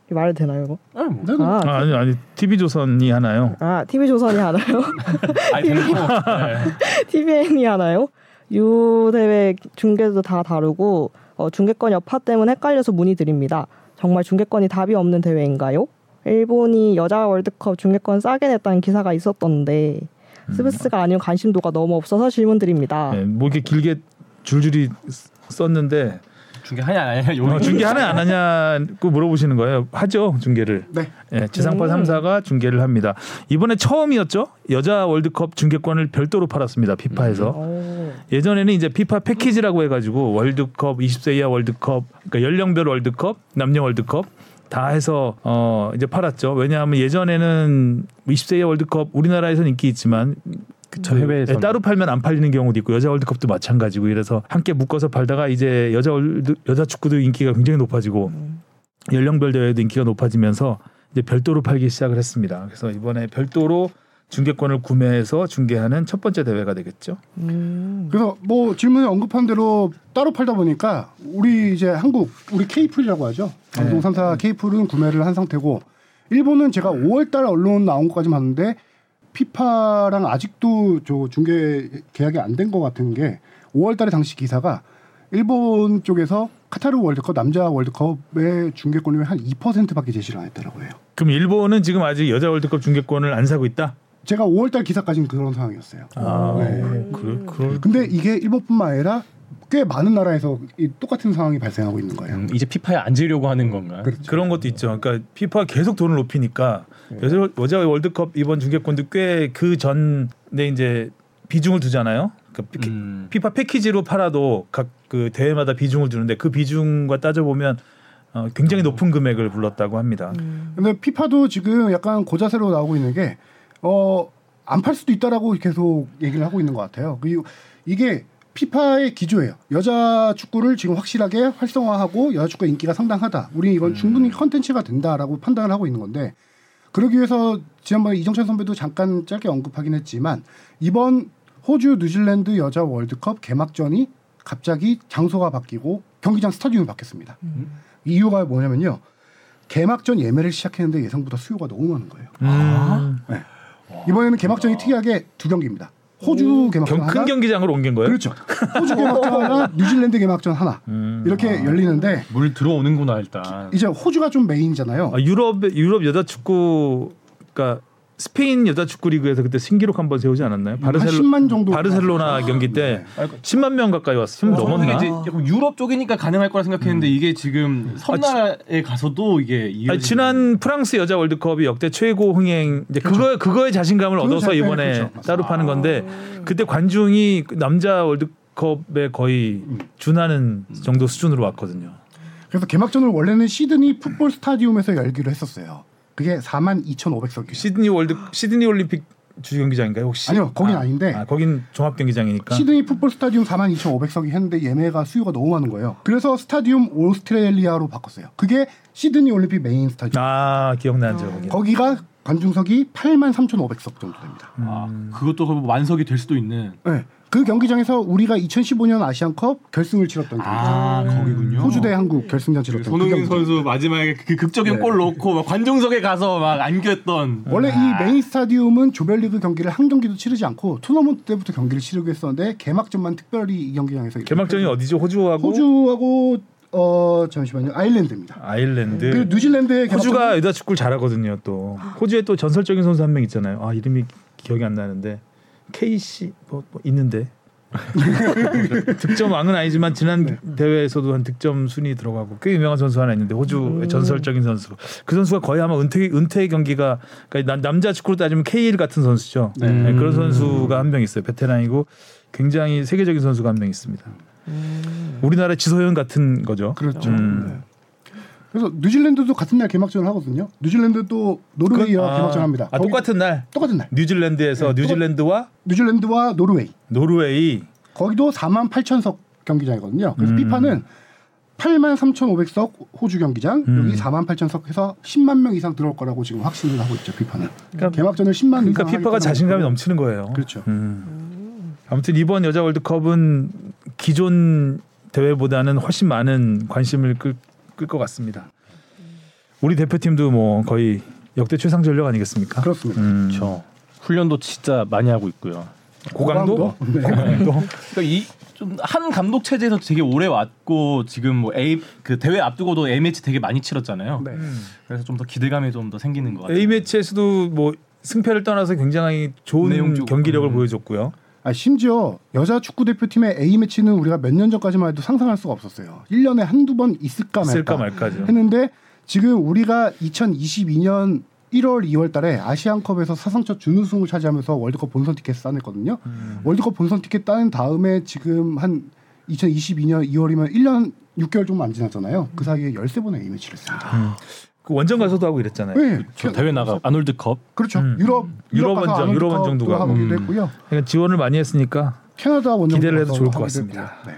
말해도 되나요 이거? 네, 네. 아, 아, 아 니 아니 TV 조선이 하나요? 아 TV 조선이 하나요? 아니. 네. TVN이 하나요? 유 대회 중계도 다 다르고 어, 중계권 여파 때문에 헷갈려서 문의드립니다. 정말 중계권이 답이 없는 대회인가요? 일본이 여자 월드컵 중계권 싸게 냈다는 기사가 있었던데 스브스가 아니면 관심도가 너무 없어서 질문드립니다. 네, 뭐 이렇게 길게 줄줄이 쓰- 썼는데 중계 하냐 안 하냐 요 어, 중계 하나 안 하냐고 물어보시는 거예요. 하죠 중계를. 네. 예, 지상파 음. 3사가 중계를 합니다. 이번에 처음이었죠. 여자 월드컵 중계권을 별도로 팔았습니다. 피파에서. 오. 예전에는 이제 피파 패키지라고 해가지고 월드컵 20세 이하 월드컵, 그러니까 연령별 월드컵, 남녀 월드컵 다 해서 어 이제 팔았죠. 왜냐하면 예전에는 20세 이하 월드컵 우리나라에서는 인기 있지만 저 해외에서 예, 따로 팔면 안 팔리는 경우도 있고 여자 월드컵도 마찬가지고 이래서 함께 묶어서 팔다가 이제 여자 월드, 여자 축구도 인기가 굉장히 높아지고 연령별 대회도 인기가 높아지면서 이제 별도로 팔기 시작을 했습니다. 그래서 이번에 별도로 중계권을 구매해서 중계하는 첫 번째 대회가 되겠죠. 음. 그래서 뭐 질문에 언급한 대로 따로 팔다 보니까 우리 이제 한국 우리 케이플이라고 하죠. 방송 네. 3사 케이플은 구매를 한 상태고 일본은 제가 5월달 언론 나온 것까지 봤는데 피파랑 아직도 저 중계 계약이 안 된 것 같은 게 5월달에 당시 기사가 일본 쪽에서 카타르 월드컵 남자 월드컵의 중계권이 한 2%밖에 제시를 안 했다라고 해요. 그럼 일본은 지금 아직 여자 월드컵 중계권을 안 사고 있다? 제가 5월달 기사까지는 그런 상황이었어요. 아, 네. 그래, 그럴 근데 이게 일본뿐만 아니라 꽤 많은 나라에서 이 똑같은 상황이 발생하고 있는 거예요. 음, 이제 피파에 앉으려고 하는 건가? 그렇죠. 그런 것도 있죠. 그러니까 피파 계속 돈을 높이니까 여자, 여자 월드컵 이번 중계권도 꽤 그 전에 이제 비중을 두잖아요. 그러니까 피- 음. 피파 패키지로 팔아도 각 그 대회마다 비중을 두는데 그 비중과 따져 보면 어, 굉장히 높은 금액을 불렀다고 합니다. 근데 피파도 지금 약간 고자세로 나오고 있는 게 어, 안 팔 수도 있다라고 계속 얘기를 하고 있는 것 같아요. 그리고 이게 피파의 기조예요. 여자 축구를 지금 확실하게 활성화하고 여자 축구 인기가 상당하다. 우리 이건 충분히 컨텐츠가 된다라고 판단을 하고 있는 건데 그러기 위해서 지난번에 이정찬 선배도 잠깐 짧게 언급하긴 했지만 이번 호주 뉴질랜드 여자 월드컵 개막전이 갑자기 장소가 바뀌고 경기장 스타디움이 바뀌었습니다. 이유가 뭐냐면요. 개막전 예매를 시작했는데 예상보다 수요가 너무 많은 거예요. 음, 이번에는 개막전이 특이하게 두 경기입니다. 호주 개막전 경, 큰 하나, 경기장으로 옮긴 거예요? 그렇죠. 호주 개막전 하나, 뉴질랜드 개막전 하나 음. 이렇게 열리는데 물 들어오는구나 일단. 이제 호주가 좀 메인이잖아요. 아, 유럽 유럽 여자 축구가 스페인 여자 축구 리그에서 그때 신기록 한 번 세우지 않았나요? 한 10만 정도 바르셀로나 경기 때 10만 명 가까이 왔어. 10만 저는 넘었나? 이제 유럽 쪽이니까 가능할 거라 생각했는데 이게 지금 섬나라에 가서도 이게 아니, 지난 프랑스 여자 월드컵이 역대 최고 흥행 이제 그거 그거에 자신감을 얻어서 자- 네, 이번에 그렇죠. 따로 파는 건데 그때 관중이 그 남자 월드컵에 거의 준하는 정도 수준으로 왔거든요. 그래서 개막전을 원래는 시드니 풋볼 스타디움에서 열기로 했었어요. 그게 4만 2,500석이요. 시드니 월드 시드니 올림픽 주 경기장인가요 혹시? 아니요, 거긴 아 닌데. 아, 거긴 종합 경기장이니까. 시드니 풋볼 스타디움 4만 2,500석이 했는데 예매가 수요가 너무 많은 거예요. 그래서 스타디움 오스트레일리아로 바꿨어요. 그게 시드니 올림픽 메인 스타디움. 아 기억나죠. 거기. 거기가 관중석이 8만 3,500석 정도 됩니다. 아, 그것도 그럼 만석이 될 수도 있는. 네. 그 경기장에서 우리가 2015년 아시안컵 결승을 치렀던 경기장. 아 거기군요. 호주 대 한국 결승전 치렀던 그 손흥민 경기장. 선수 마지막에 그 극적인 네. 골 넣고 막 관중석에 가서 막 안겼던. 원래 이 메인 스타디움은 조별리그 경기를 한 경기도 치르지 않고 토너먼트 때부터 경기를 치르고 했었는데 개막전만 특별히 이 경기장에서 개막전이 어디죠? 호주하고 호주하고 어 잠시만요 아일랜드입니다. 아일랜드. 그 뉴질랜드의 호주가 여자 축구를 잘하거든요. 또 호주에 또 전설적인 선수 한 명 있잖아요. 아 이름이 기억이 안 나는데 KC 뭐, 뭐 있는데 득점 왕은 아니지만 지난 대회에서도 한 득점 순위 들어가고 꽤 유명한 선수 하나 있는데 호주 의 전설적인 선수. 그 선수가 거의 아마 은퇴 은퇴 경기가 그러니까 남- 남자 축구로 따지면 KL 같은 선수죠. 네. 네, 그런 선수가 한 명 있어요. 베테랑이고 굉장히 세계적인 선수가 한 명 있습니다. 우리나라 지소연 같은 거죠. 그렇죠. 음. 네. 그래서 뉴질랜드도 같은 날 개막전을 하거든요. 뉴질랜드도 노르웨이와 그- 아, 개막전 합니다. 아, 똑같은 날 똑같은 날. 뉴질랜드에서 네, 뉴질랜드와 뉴질랜드와 노르웨이. 노르웨이 거기도 4만 8천석 경기장이거든요. 그래서 음. 피파는 8만 3,500석 호주 경기장 음. 여기 4만 8천석 해서 10만 명 이상 들어올 거라고 지금 확신을 하고 있죠. 피파는. 그러니까- 개막전을 10만 그러니까 피파가 자신감이. 넘치는 거예요. 그렇죠. 음. 아무튼 이번 여자 월드컵은 기존 대회보다는 훨씬 많은 관심을 끌 것 같습니다. 우리 대표팀도 뭐 거의 역대 최상 전력 아니겠습니까? 그렇습니다. 음. 그렇죠. 훈련도 진짜 많이 하고 있고요. 고강도? 네. 고강도? 그러니까 이 좀 한 감독 체제에서 되게 오래 왔고 지금 뭐 A 그 대회 앞두고도 A 매치 되게 많이 치렀잖아요. 네. 그래서 좀 더 기대감이 좀 더 생기는 것 같아요. A 매치에서도 뭐 승패를 떠나서 굉장히 좋은. 경기력을 음. 보여줬고요. 아, 심지어 여자 축구 대표팀의 A 매치는 우리가 몇 년 전까지만 해도 상상할 수가 없었어요. 1년에 한두 번 있을까 말까, 말까죠. 했는데 지금 우리가 2022년 1월, 2월 달에 아시안컵에서 사상 첫 준우승을 차지하면서 월드컵 본선 티켓 따냈거든요. 음. 월드컵 본선 티켓 따낸 다음에 지금 한 2022년 2월이면 1년 6개월 좀 안 지났잖아요. 그 사이에 13번의 A 매치를 했습니다. 그 원정 가서도 하고 이랬잖아요. 네. 저 대회 나가 아놀드컵 그렇죠. 음. 유럽 유럽 원정, 유럽 원정도 가고. 하고 음. 했고요. 그러니까 지원을 많이 했으니까 캐나다 원정 기대를 해도 좋을 것 같습니다. 네.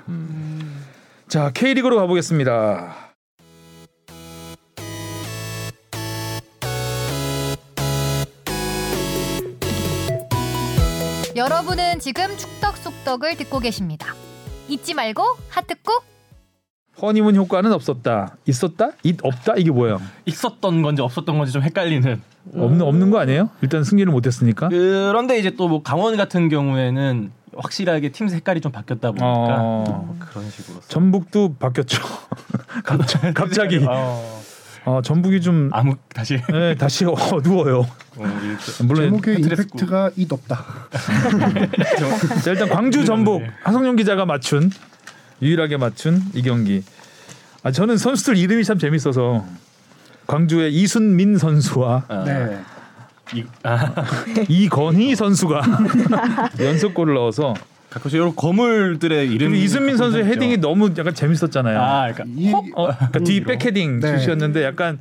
자 K리그로 가보겠습니다. 여러분은 지금 축덕 속덕을 듣고 계십니다. 잊지 말고 하트 꾹. 허니문 효과는 없었다. 있었다? 있 없다? 이게 뭐예요? 있었던 건지 없었던 건지 좀 헷갈리는. 없는 없는 거 아니에요? 일단 승리를 못했으니까. 그런데 이제 또 뭐 강원 같은 경우에는 확실하게 팀 색깔이 좀 바뀌었다 보니까 어. 그런 식으로. 전북도 바뀌었죠. 갑자기, 갑자기. 어, 어, 전북이 좀 아무 다시. 네, 다시 어두워요. 어, 물론 제목의. 임팩트가 이 없다. 자, 일단 광주 전북 하성룡 기자가 맞춘 유일하게 맞춘 이 경기. 아 저는 선수들 이름이 참 재밌어서 광주의 이순민 선수와 어, 네. 이, 아, 이건희 선수가 연속골을 넣어서 가끔씩 이런 거물들의 이름이 그리고 이순민 선수의. 헤딩이 너무 약간 재밌었잖아요. 아, 그러니까 이 어, 그러니까 뒤 백 헤딩 네. 슛이었는데 약간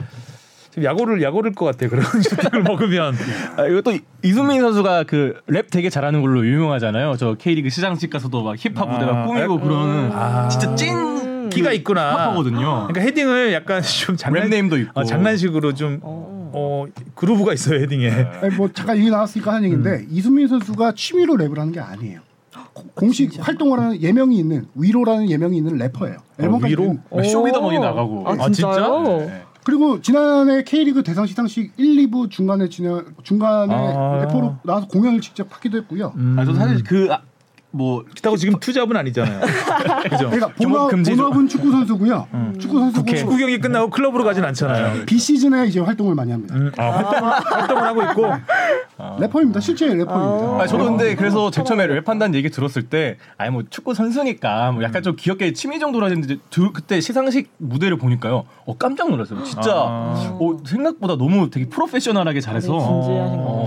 지금 야구를 야구를 것 같아 그런 슛을 먹으면 아, 이것도 이순민 선수가 그 랩 되게 잘하는 걸로 유명하잖아요. 저 K리그 시상식 가서도 막 힙합 아, 무대가 꾸미고 음. 그러는 아. 진짜 찐 키가 있구나. 힙합거든요. 그러니까 헤딩을 약간 좀 장난 rap name도 있고. 어, 장난식으로 좀 어, groove가 있어요 헤딩에. 아니, 뭐 잠깐 얘기 나왔으니까 하는 얘기인데 음. 이순민 선수가 취미로 랩을 하는 게 아니에요. 고- 공식 활동을 하는 예명이 있는 위로라는 예명이 있는 래퍼예요. 앨범까지 위로? 낸- 뭐 쇼미더머니 나가고. 아, 진짜요? 네. 그리고 지난해 K리그 대상 시상식 1, 2부 중간에 진행 중간에 아. 래퍼로 나와서 공연을 직접 하기도 했고요. 음. 아, 저 사실 그 뭐 그렇다고 지금 투잡은 아니잖아요. 그죠? 그러니까 본업. 본업은 축구 선수고요. 음. 축구 선수고 축구 경기 끝나고 클럽으로 가진 않잖아요. B 시즌에 이제 활동을 많이 합니다. 음, 아, 활동을, 활동을 하고 있고 래퍼입니다. 실제 래퍼입니다. 아, 저도 근데 그래서 제일 처음에 랩한다는 얘기 들었을 때 아니 뭐 축구 선수니까 뭐 약간 좀 귀엽게 취미 정도로 하는데 두, 그때 시상식 무대를 보니까요. 어 깜짝 놀랐어요. 진짜 아. 어, 생각보다 너무 되게 프로페셔널하게 잘해서 진지하신 어,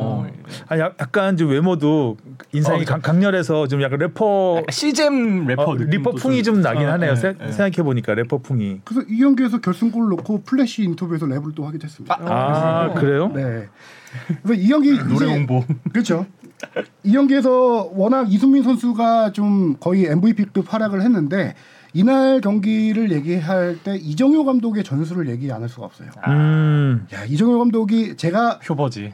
아, 야- 약간 좀 외모도 인상이 어, 강, 강렬해서 좀 약간 래퍼 약간 씨잼 래퍼 어, 느낌도 래퍼 풍이 좀 나긴 어, 하네요. 네, 세- 네. 생각해 보니까 래퍼 풍이. 그래서 이 경기에서 결승골을 넣고 플래시 인터뷰에서 랩을 또 하기도 했습니다. 아 그래요? 네. 그래서 이 경기 노래 홍보. 그렇죠. 이 경기에서 워낙 이순민 선수가 좀 거의 MVP급 활약을 했는데 이날 경기를 얘기할 때 이정효 감독의 전술을 얘기 안 할 수가 없어요. 음, 야 이정효 감독이 제가 효버지.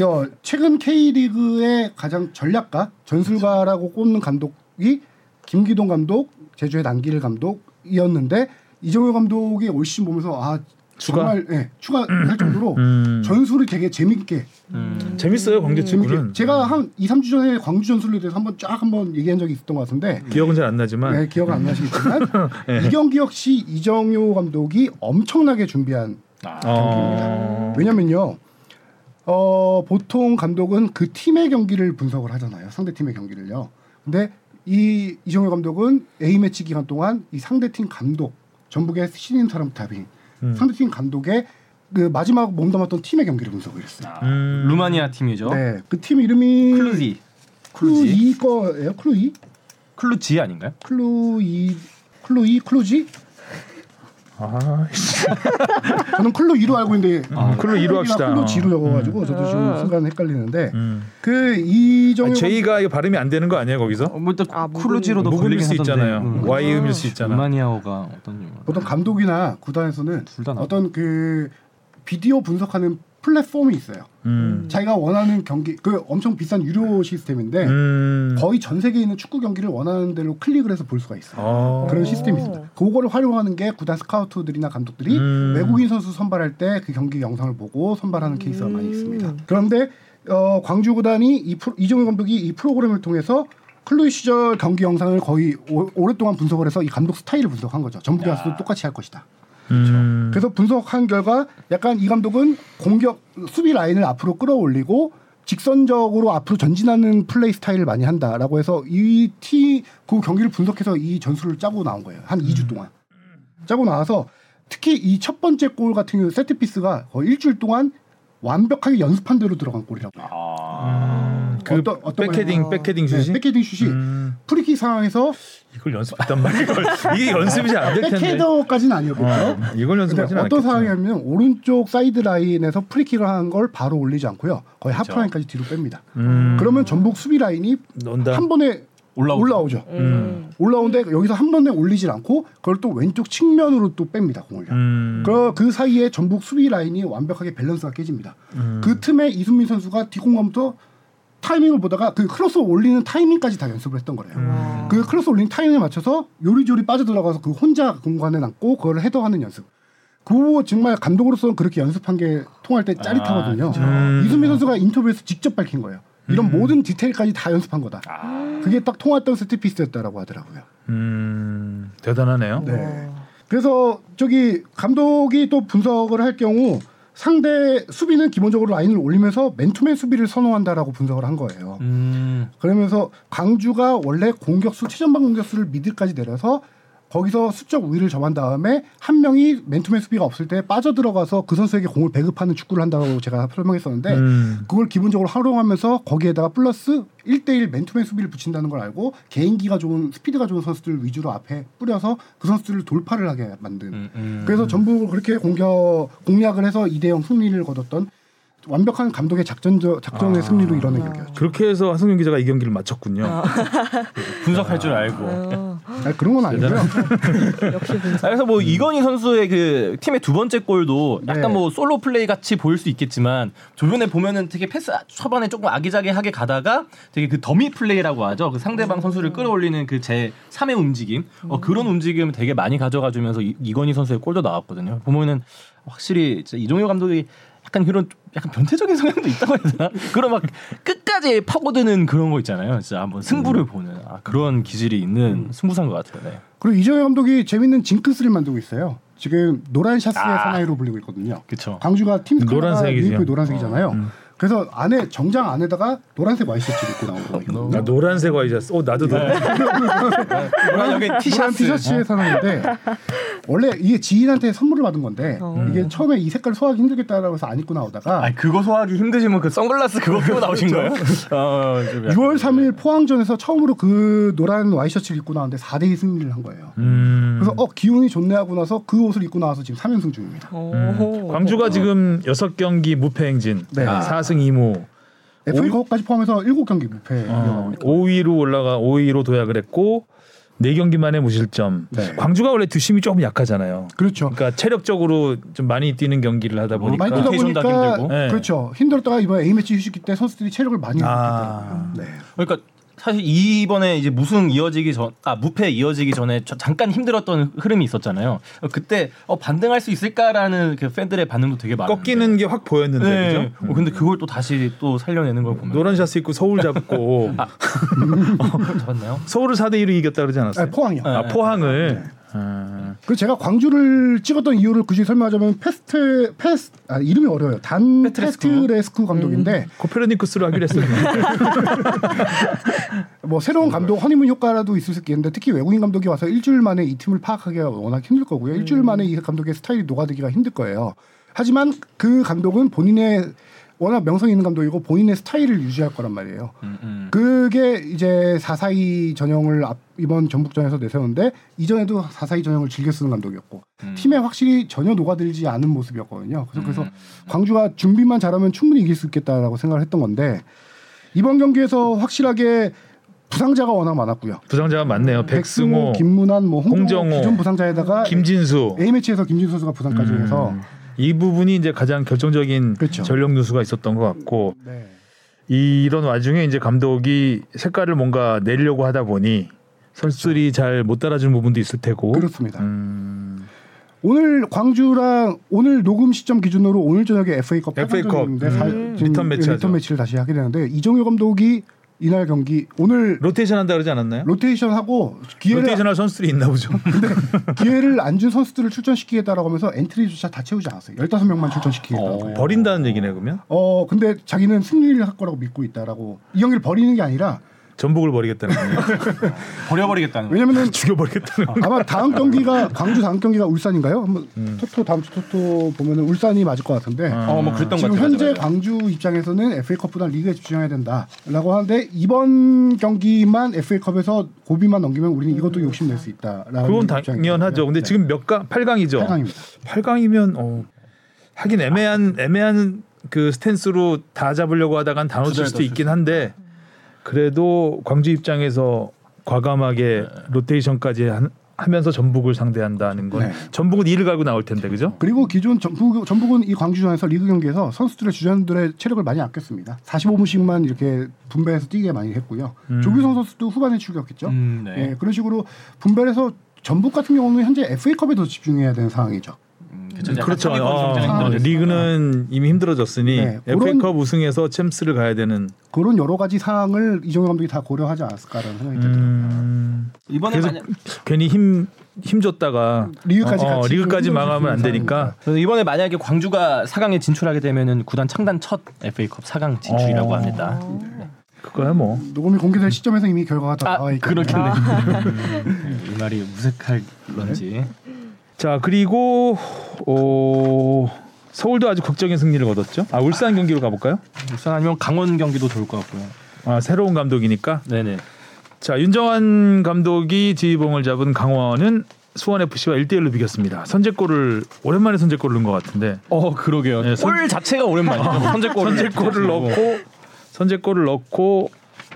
여, 최근 K리그의 가장 전략가 전술가라고 꼽는 감독이 김기동 감독, 제주의 남길 감독이었는데 이정효 감독이 올 시즌 보면서 아 추가? 정말 예, 추가할 정도로 음. 전술을 되게 재밌게 음. 재밌어요 광주 재밌게. 제가 한 2, 3주 전에 광주 전술에 대해서 한번 쫙 한번 얘기한 적이 있었던 것 같은데 기억은 잘 안 나지만 네, 기억 안 나시겠지만 네. 이 경기 역시 이정효 감독이 엄청나게 준비한 아. 어... 왜냐면요. 어, 보통 감독은 그 팀의 경기를 분석을 하잖아요. 상대 팀의 경기를요. 근데 이 이정효 감독은 A 매치 기간 동안 이 상대 팀 감독 전북의 신인 사람 타빙 음. 상대 팀 감독의 그 마지막 몸담았던 팀의 경기를 분석을 했어요. 음. 루마니아 팀이죠. 네, 그 팀 이름이 클루지. 클루이 거예요. 클루이? 클루지 아닌가요? 클루이 클루이 클루지? 아, 씨. 저는 클로 2로 알고 있는데 아, 클로 2로 합시다. 클로 G로 적어가지고 음. 저도 지금 순간 헷갈리는데 음. 그 아, 이정효 제이가 이거 발음이 안 되는 거 아니에요 거기서? 어, 뭐또 아, 쿨루지로도 무금일 걸리긴 수. 있잖아요. 음. Y 음일 수 있잖아. 루마니아어가 어떤 유 보통 감독이나 구단에서는. 어떤 그 비디오 분석하는 플랫폼이 있어요. 음. 자기가 원하는 경기 그 엄청 비싼 유료 시스템인데 음. 거의 전 세계에 있는 축구 경기를 원하는 대로 클릭을 해서 볼 수가 있어요. 어. 그런 시스템이 있습니다. 그거를 활용하는 게 구단 스카우트들이나 감독들이 음. 외국인 선수 선발할 때 그 경기 영상을 보고 선발하는 케이스가 많이 음. 있습니다. 그런데 어, 광주 구단이 이 프로, 이정효 감독이 이 프로그램을 통해서 클루지 시절 경기 영상을 거의 오, 오랫동안 분석을 해서 이 감독 스타일을 분석한 거죠. 전북 와서도 똑같이 할 것이다. 음. 그래서 분석한 결과 약간 이 감독은 공격 수비 라인을 앞으로 끌어올리고 직선적으로 앞으로 전진하는 플레이 스타일을 많이 한다라고 해서 이 티 그 경기를 분석해서 이 전술을 짜고 나온 거예요. 한 2주 동안 짜고 나와서 특히 이 첫 번째 골 같은 경우 세트 피스가 거의 일주일 동안 완벽하게 연습한 대로 들어간 골이라고. 해요. 음. 그 어떤- 어떤 백헤딩 거예요? 백헤딩 네, 슛이 백헤딩 슛이 음. 프리킥 상황에서 이걸 연습했단. 이걸. 이게 연습이 잘안될 텐데. 백헤더까지는 아니었겠죠. 어, 이걸 연습하지 않았겠죠. 어떤 상황이냐면 오른쪽 사이드 라인에서 프리킥을 한 걸 바로 올리지 않고요. 거의 하프 라인까지 뒤로 뺍니다. 음. 그러면 전북 수비 라인이 넣는다. 한 번에 올라오죠. 올라오죠. 음. 올라오는데 여기서 한 번에 올리질 않고 그걸 또 왼쪽 측면으로 또 뺍니다 공을요. 음. 그, 그 사이에 전북 수비 라인이 완벽하게 밸런스가 깨집니다. 음. 그 틈에 이순민 선수가 뒷공간부터 타이밍을 보다가 그 크로스 올리는 타이밍까지 다 연습을 했던 거래요. 와. 그 크로스 올리는 타이밍에 맞춰서 요리조리 빠져들어가서 그 혼자 공간에 남고 그걸 헤더하는 연습. 그거 정말 감독으로서는 그렇게 연습한 게 통할 때 짜릿하거든요. 음. 이순민 선수가 인터뷰에서 직접 밝힌 거예요. 이런 음. 모든 디테일까지 다 연습한 거다. 그게 딱 통했던 세트피스였다라고 하더라고요. 음. 대단하네요. 네. 그래서 저기 감독이 또 분석을 할 경우 상대 수비는 기본적으로 라인을 올리면서 맨투맨 수비를 선호한다라고 분석을 한 거예요. 음. 그러면서 광주가 원래 공격수 최전방 공격수를 미드까지 내려서 거기서 수적 우위를 점한 다음에 한 명이 맨투맨 수비가 없을 때 빠져 들어가서 그 선수에게 공을 배급하는 축구를 한다고 제가 설명했었는데 음. 그걸 기본적으로 활용하면서 거기에다가 플러스 1대1 맨투맨 수비를 붙인다는 걸 알고 개인기가 좋은 스피드가 좋은 선수들 위주로 앞에 뿌려서 그 선수들을 돌파를 하게 만든 음, 음. 그래서 전부 그렇게 공격 공략을 해서 2대0 승리를 거뒀던 완벽한 감독의 작전 작전의 아. 승리로 이뤄낸 경기였죠. 그렇게 해서 하성균 기자가 이 경기를 마쳤군요. 분석할 줄 알고. 어, 아니, 그런 건 아니고요. 역시 아, 분석. 그래서 뭐 이건희 선수의 그 팀의 두 번째 골도 약간 네. 뭐 솔로 플레이 같이 보일 수 있겠지만 조변에 보면은 되게 패스 초반에 조금 아기자기하게 가다가 되게 그 더미 플레이라고 하죠. 그 상대방 선수를 끌어올리는 그 제 3의 움직임 어, 그런 움직임을 되게 많이 가져가 주면서 이- 이건희 선수의 골도 나왔거든요. 보면은 확실히 이정효 감독이 약간 그런 약간 변태적인 성향도 있다고 해야 되나? 그런 막 끝까지 파고드는 그런 거 있잖아요. 진짜 한번 승부를 보는 아, 그런 기질이 있는 승부사인 것 같아요. 네. 그리고 이정효 감독이 재밌는 징크스를 만들고 있어요. 지금 노란 샤스의 아. 사나이로 불리고 있거든요. 그렇죠. 광주가 팀 노란색이죠. 유니폼이 노란색이잖아요. 음. 그래서 안에 정장 안에다가 노란색 와이셔츠를 입고 나온 거예요. 나 노란색 와이셔츠. 어 나도 노. 노란 여기 노란 티셔츠. 티셔츠의 사나이인데 원래 이게 지인한테 선물을 받은 건데 어. 이게 처음에 이 색깔 소화하기 힘들겠다라고 해서 안 입고 나오다가 아 그거 소화하기 힘드시면 그 선글라스 그거 끼고 나오신 거예요? 어, 좀 약간- 6월 3일 포항전에서 처음으로 그 노란 와이셔츠를 입고 나왔는데 4대2 승리를 한 거예요. 음. 그래서 어 기운이 좋네 하고 나서 그 옷을 입고 나와서 지금 3연승 중입니다. 오. 광주가 지금 6경기 무패 행진. 네. 아. 4승 2무. FA컵까지 포함해서 7경기 무패. 어, 5위로 올라가 5위로 도약을 했고 4경기 만에 무실점. 네. 광주가 원래 뒷심이 조금 약하잖아요. 그렇죠. 그러니까 체력적으로 좀 많이 뛰는 경기를 하다 보니까 많이 뛰다 보니까 힘들고. 네. 그렇죠. 힘들었다가 이번에 A매치 휴식기 때 선수들이 체력을 많이 아. 네. 그러니까 사실 이번에 이제 무승 이어지기 전, 아 무패 이어지기 전에 저- 잠깐 힘들었던 흐름이 있었잖아요. 그때 어, 반등할 수 있을까라는 그 팬들의 반응도 되게 많았는데. 꺾이는 게 확 보였는데 네. 그죠? 어, 근데 그걸 또 다시 또 살려내는 걸 보면 노란 샤스 입고 서울 잡고 어, 잡았나요? 서울을 4대 1로 이겼다 그러지 않았어요? 아, 포항이요. 네. 아, 포항을 아, 그 제가 광주를 찍었던 이유를 굳이 설명하자면 페스트 페스 아 이름이 어려워요. 단 페트레스쿠. 페스트레스쿠 감독인데 코페르니쿠스로 하기로 했어요. 뭐 새로운 감독 허니문 효과라도 있을 수 있겠는데 특히 외국인 감독이 와서 일주일 만에 이 팀을 파악하기가 워낙 힘들 거고요. 일주일 만에 이 감독의 스타일이 녹아들기가 힘들 거예요. 하지만 그 감독은 본인의 워낙 명성 있는 감독이고 본인의 스타일을 유지할 거란 말이에요. 음, 음. 그게 이제 442 전형을 앞- 이번 전북전에서 내세우는데 이전에도 442 전형을 즐겨 쓰는 감독이었고 음. 팀에 확실히 전혀 녹아들지 않은 모습이었거든요. 그래서, 그래서 음. 광주가 준비만 잘하면 충분히 이길 수 있겠다라고 생각을 했던 건데 이번 경기에서 확실하게 부상자가 워낙 많았고요. 부상자가 많네요. 백승호, 김문환, 뭐 홍정호, 홍정호, 기존 부상자에다가 김진수. A 매치에서 김진수 선수가 부상까지 음. 해서 이 부분이 이제 가장 결정적인 그렇죠. 전력 누수가 있었던 것 같고 네. 이런 와중에 이제 감독이 색깔을 뭔가 내려고 하다 보니 선수들이 잘못 따라주는 부분도 있을 테고. 그렇습니다. 음, 오늘 광주랑 오늘 녹음 시점 기준으로 오늘 저녁에 FA컵 FA 컵. 음. 리턴 매치. 리턴 매치를 다시 하게 되는데 이정효 감독이 이날 경기 오늘 로테이션 한다 그러지 않았나요? 로테이션 하고 기회를 로테이션 할 선수들이 있나 보죠. 기회를 안 준 선수들을 출전시키겠다라고 하면서 엔트리조차 다 채우지 않았어요. 15명만 출전시키겠다고. 어. 버린다는 얘기네 그러면. 어 근데 자기는 승리를 할 거라고 믿고 있다라고 이 경기를 버리는 게 아니라 전북을 버리겠다는 거예요. 버려버리겠다는 거. 왜냐면은 죽여버리겠다는 거. 아마 다음 경기가 광주 다음 경기가 울산인가요? 한번 음. 토토 다음 주 토토 보면은 울산이 맞을 것 같은데 어, 뭐 그랬던 것 지금 같아요. 현재 맞아, 맞아. 광주 입장에서는 FA컵보다 리그에 집중해야 된다라고 하는데 이번 경기만 FA컵에서 고비만 넘기면 우리는 이것도 욕심 낼 수 있다라는 그건 당연하죠. 근데 지금 몇 강? 8강이죠. 8강입니다. 8강이면 어, 하긴 애매한 애매한 그 스탠스로 다 잡으려고 하다간 다 놓칠 수도 있긴 한데 그래도 광주 입장에서 과감하게 로테이션까지 한- 하면서 전북을 상대한다는 건 네. 전북은 이를 갈고 나올 텐데 그죠? 그리고 기존 전북, 전북은 이 광주전에서 리그 경기에서 선수들의 주전들의 체력을 많이 아꼈습니다. 45분씩만 이렇게 분배해서 뛰게 많이 했고요. 음. 조규성 선수도 후반에 출격했죠. 음, 네. 예, 그런 식으로 분배해서 전북 같은 경우는 현재 FA컵에 더 집중해야 되는 상황이죠. 음. 약간 그렇죠. 상위권 어, 경쟁이 아. 리그는 이미 힘들어졌으니 네, FA컵 그런- 우승해서 챔스를 가야 되는. 그런 여러 가지 사항을 이종현 감독이 다 고려하지 않았을까라는 생각이 들더라고요. 음, 이번에 만약 괜히 힘 힘줬다가 리그까지 어, 같이 리그까지 망하면 안 되니까. 이번에 만약에 광주가 4강에 진출하게 되면은 구단 창단 첫 FA컵 4강 진출이라고 어. 합니다. 그거야 뭐. 녹음이 공개될 시점에서 이미 결과가 다 아, 나와 있기 그렇겠네. 때문에. 이 말이 무색할런지. 자 그리고 어, 서울도 아주 극적인 승리를 거뒀죠. 아 울산 경기로 가볼까요? 울산 아니면 강원 경기도 좋을 것 같고요. 아 새로운 감독이니까. 네네. 자 윤정환 감독이 지휘봉을 잡은 강원은 수원 FC와 1대1로 비겼습니다. 선제골을 오랜만에 선제골을 넣은 것 같은데 어 그러게요. 네, 선- 골 자체가 오랜만이죠. 뭐 선제골을 선제골을 넣고 선제골을 넣고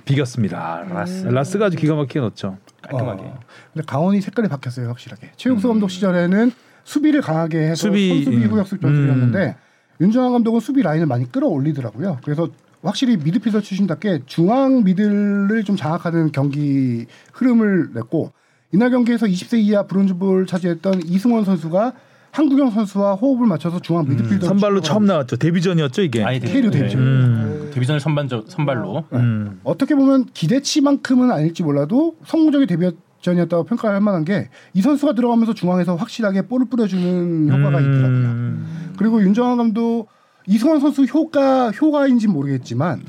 비겼습니다. 아, 라스. 라스가 아주 기가 막히게 넣었죠. 깔끔하게. 어, 근데 강원이 색깔이 바뀌었어요 확실하게. 최용수 감독 시절에는 수비를 강하게 해서 수비, 수비, 선수비 음. 후역습 전술이었는데 윤정환 감독은 수비 라인을 많이 끌어올리더라고요. 그래서 확실히 미드필더 출신답게 중앙 미들을 좀 장악하는 경기 흐름을 냈고 이날 경기에서 20세 이하 브론즈볼 차지했던 이승원 선수가 한국영 선수와 호흡을 맞춰서 중앙 미드필더 선발로 처음 나왔죠. 데뷔전이었죠 이게. 아니 K리그 데뷔전. 음, 데뷔전을 선반저 선발로. 음. 어떻게 보면 기대치만큼은 아닐지 몰라도 성공적인 데뷔전이었다고 평가할 만한 게 이 선수가 들어가면서 중앙에서 확실하게 볼을 뿌려주는 효과가 있더라고요. 음. 그리고 윤정환 감독 이승원 선수 효과 효과인지 는 모르겠지만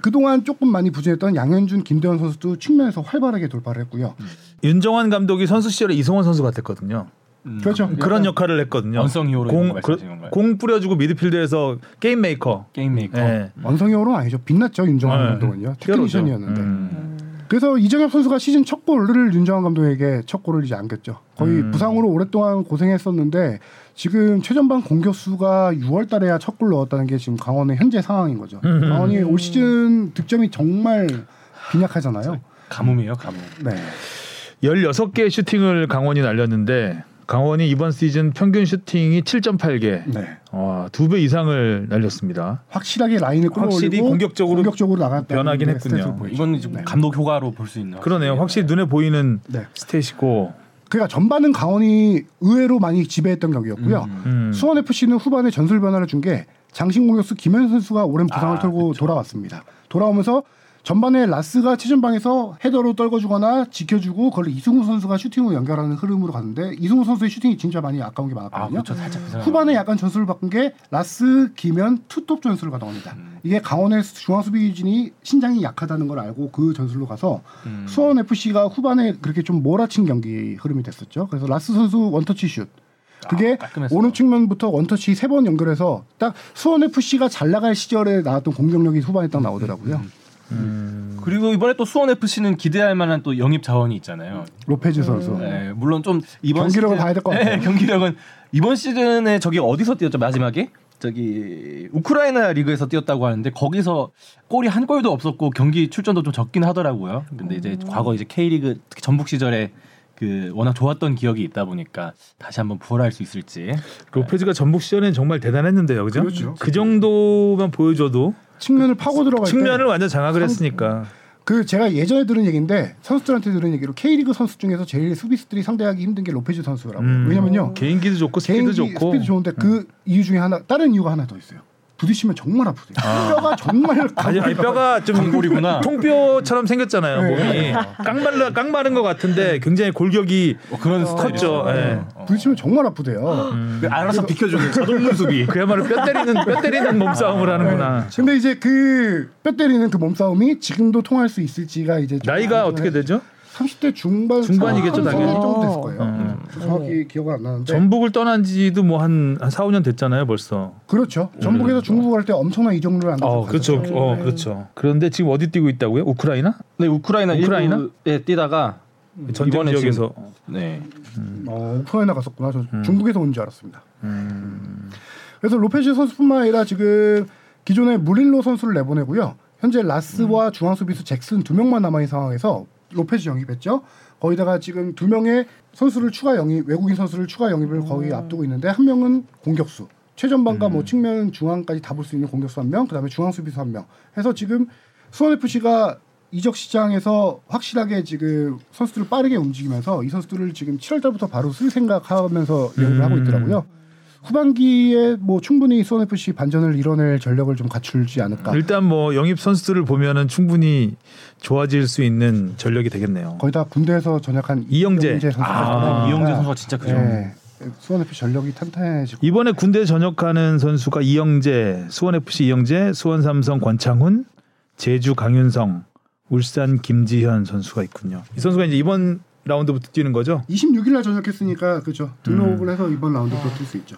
그동안 조금 많이 부진했던 양현준, 김대원 선수도 측면에서 활발하게 돌파를 했고요. 윤정환 감독이 선수 시절에 이승원 선수 같았거든요. 음. 그렇죠. 그런 역할을 했거든요. Unsung hero 공, 건가요? 공 뿌려주고 미드필드에서 게임 메이커. 게임 메이커. 예. Unsung hero는 아니죠. 빛났죠 윤정환 네. 감독은요. 테크니션이었는데. 음. 그래서 이정엽 선수가 시즌 첫 골을 윤정환 감독에게 첫 골을 이제 안겼죠. 거의 음. 부상으로 오랫동안 고생했었는데 지금 최전방 공격수가 6월 달에야 첫 골 넣었다는 게 지금 강원의 현재 상황인 거죠. 음. 강원이 올 시즌 득점이 정말 빈약하잖아요. 가뭄이에요, 가뭄. 네. 16개의 슈팅을 강원이 날렸는데 강원이 이번 시즌 평균 슈팅이 7.8개. 네. 어, 두배 이상을 날렸습니다. 확실하게 라인을 끌어올리고 확실히 공격적으로 공격적으로 나갔다. 변하긴 했군요. 이건 이제 네. 감독 효과로 볼 수 있는. 그러네요. 확실히 눈에 보이는 네. stat이고. 그러니까 전반은 강원이 의외로 많이 지배했던 경기였고요. 음. 음. 수원 FC는 후반에 전술 변화를 준 게 장신 공격수 김현 선수가 오랜 부상을 아, 털고 돌아왔습니다. 돌아오면서 전반에 라스가 최전방에서 헤더로 떨궈주거나 지켜주고 그걸 이승우 선수가 슈팅으로 연결하는 흐름으로 갔는데 이승우 선수의 슈팅이 진짜 많이 아까운 게 아, 많았거든요. 그렇죠. 살짝 그 후반에 약간 전술을 바꾼 게 라스 김현 투톱 전술을 가동합니다. 음. 이게 강원의 중앙 수비진이 신장이 약하다는 걸 알고 그 전술로 가서 음. 수원 FC가 후반에 그렇게 좀 몰아친 경기 흐름이 됐었죠. 그래서 라스 선수 원터치 슛 그게 깔끔했어요. 오른 측면부터 원터치 세 번 연결해서 딱 수원 FC가 잘 나갈 시절에 나왔던 공격력이 후반에 딱 나오더라고요. 그리고 이번에 또 수원 FC는 기대할 만한 또 영입 자원이 있잖아요. 로페즈 선수. 네, 물론 좀 이번 경기력을 시즌- 봐야 될 것 같아요. 네, 경기력은 이번 시즌에 저기 어디서 뛰었죠 마지막에? 저기 우크라이나 리그에서 뛰었다고 하는데 거기서 골이 한 골도 없었고 경기 출전도 좀 적긴 하더라고요. 근데 이제 과거 이제 K리그 특히 전북 시절에 그 워낙 좋았던 기억이 있다 보니까 다시 한번 부활할 수 있을지. 로페즈가 전북 시절엔 정말 대단했는데요, 그죠? 그렇죠. 그 정도만 보여줘도 측면을 파고 들어갈 측면을 때 완전 장악을 했으니까. 그 제가 예전에 들은 얘기인데 선수들한테 들은 얘기로 K리그 선수 중에서 제일 수비수들이 상대하기 힘든 게 로페즈 선수라고. 음. 왜냐면요. 개인기도 좋고 스피드 개인기 좋고. 스피드 좋은데 그 이유 중에 하나 다른 이유가 하나 더 있어요. 부딪히면 정말 아프대요. 뼈가 정말 아니, 아니 뼈가 좀 강골이구나. 통뼈처럼 생겼잖아요 네. 몸이 깡마르 깡마른 것 같은데 굉장히 골격이 어, 그런 컸죠. 예. 부딪히면 정말 아프대요. 그 알아서 비켜주는 자동 수비. 그야말로 뼈 때리는 뼈 때리는 몸싸움을 하는구나. 근데 이제 그 뼈 때리는 그 몸싸움이 지금도 통할 수 있을지가 이제 좀 나이가 어떻게 되죠? 30대 중반 중반이겠죠, 한 당연히. 정도 됐을 거예요. 음. 정확히 기억은 안 나는데 전북을 떠난 지도 뭐한 4, 5년 됐잖아요, 벌써. 그렇죠. 전북에서 중국 갈 때 엄청난 이적률을 안 어, 그렇죠. 어, 그렇죠. 그런데 지금 어디 뛰고 있다고요? 우크라이나? 네 우크라이나 우크라이나? 일부에 뛰다가 전쟁 이번에 지역에서. 네. 어, 우크라이나 갔었구나. 저 음. 중국에서 온 줄 알았습니다. 그래서 로페즈 선수뿐만 아니라 지금 기존에 무릴로 선수를 내보내고요. 현재 라스와 중앙 수비수 잭슨 두 명만 남아 있는 상황에서 로페즈 영입했죠. 거기다가 지금 두 명의 선수를 추가 영입 외국인 선수를 추가 영입을 거의 앞두고 있는데 한 명은 공격수 최전방과 뭐 측면 중앙까지 다 볼 수 있는 공격수 한 명, 그다음에 중앙 수비수 한 명. 해서 지금 수원 FC가 이적 시장에서 확실하게 지금 선수들을 빠르게 움직이면서 이 선수들을 지금 7월 달부터 바로 쓸 생각하면서 영입을 하고 있더라고요. 후반기에 뭐 충분히 수원 FC 반전을 이뤄낼 전력을 좀 갖출지 않을까. 일단 뭐 영입 선수들을 보면은 충분히 좋아질 수 있는 전력이 되겠네요. 거의 다 군대에서 전역한 이영재. 선수가 아, 이영재 선수가 진짜 크죠. 네. 수원 FC 전력이 탄탄해지고 이번에 군대 전역하는 선수가 이영재, 수원 FC 이영재, 수원 삼성 권창훈, 제주 강윤성, 울산 김지현 선수가 있군요. 이 선수가 이제 이번 라운드부터 뛰는 거죠? 26일 날 전역했으니까 그렇죠. 등록을 해서 이번 라운드부터 뛸 수 있죠.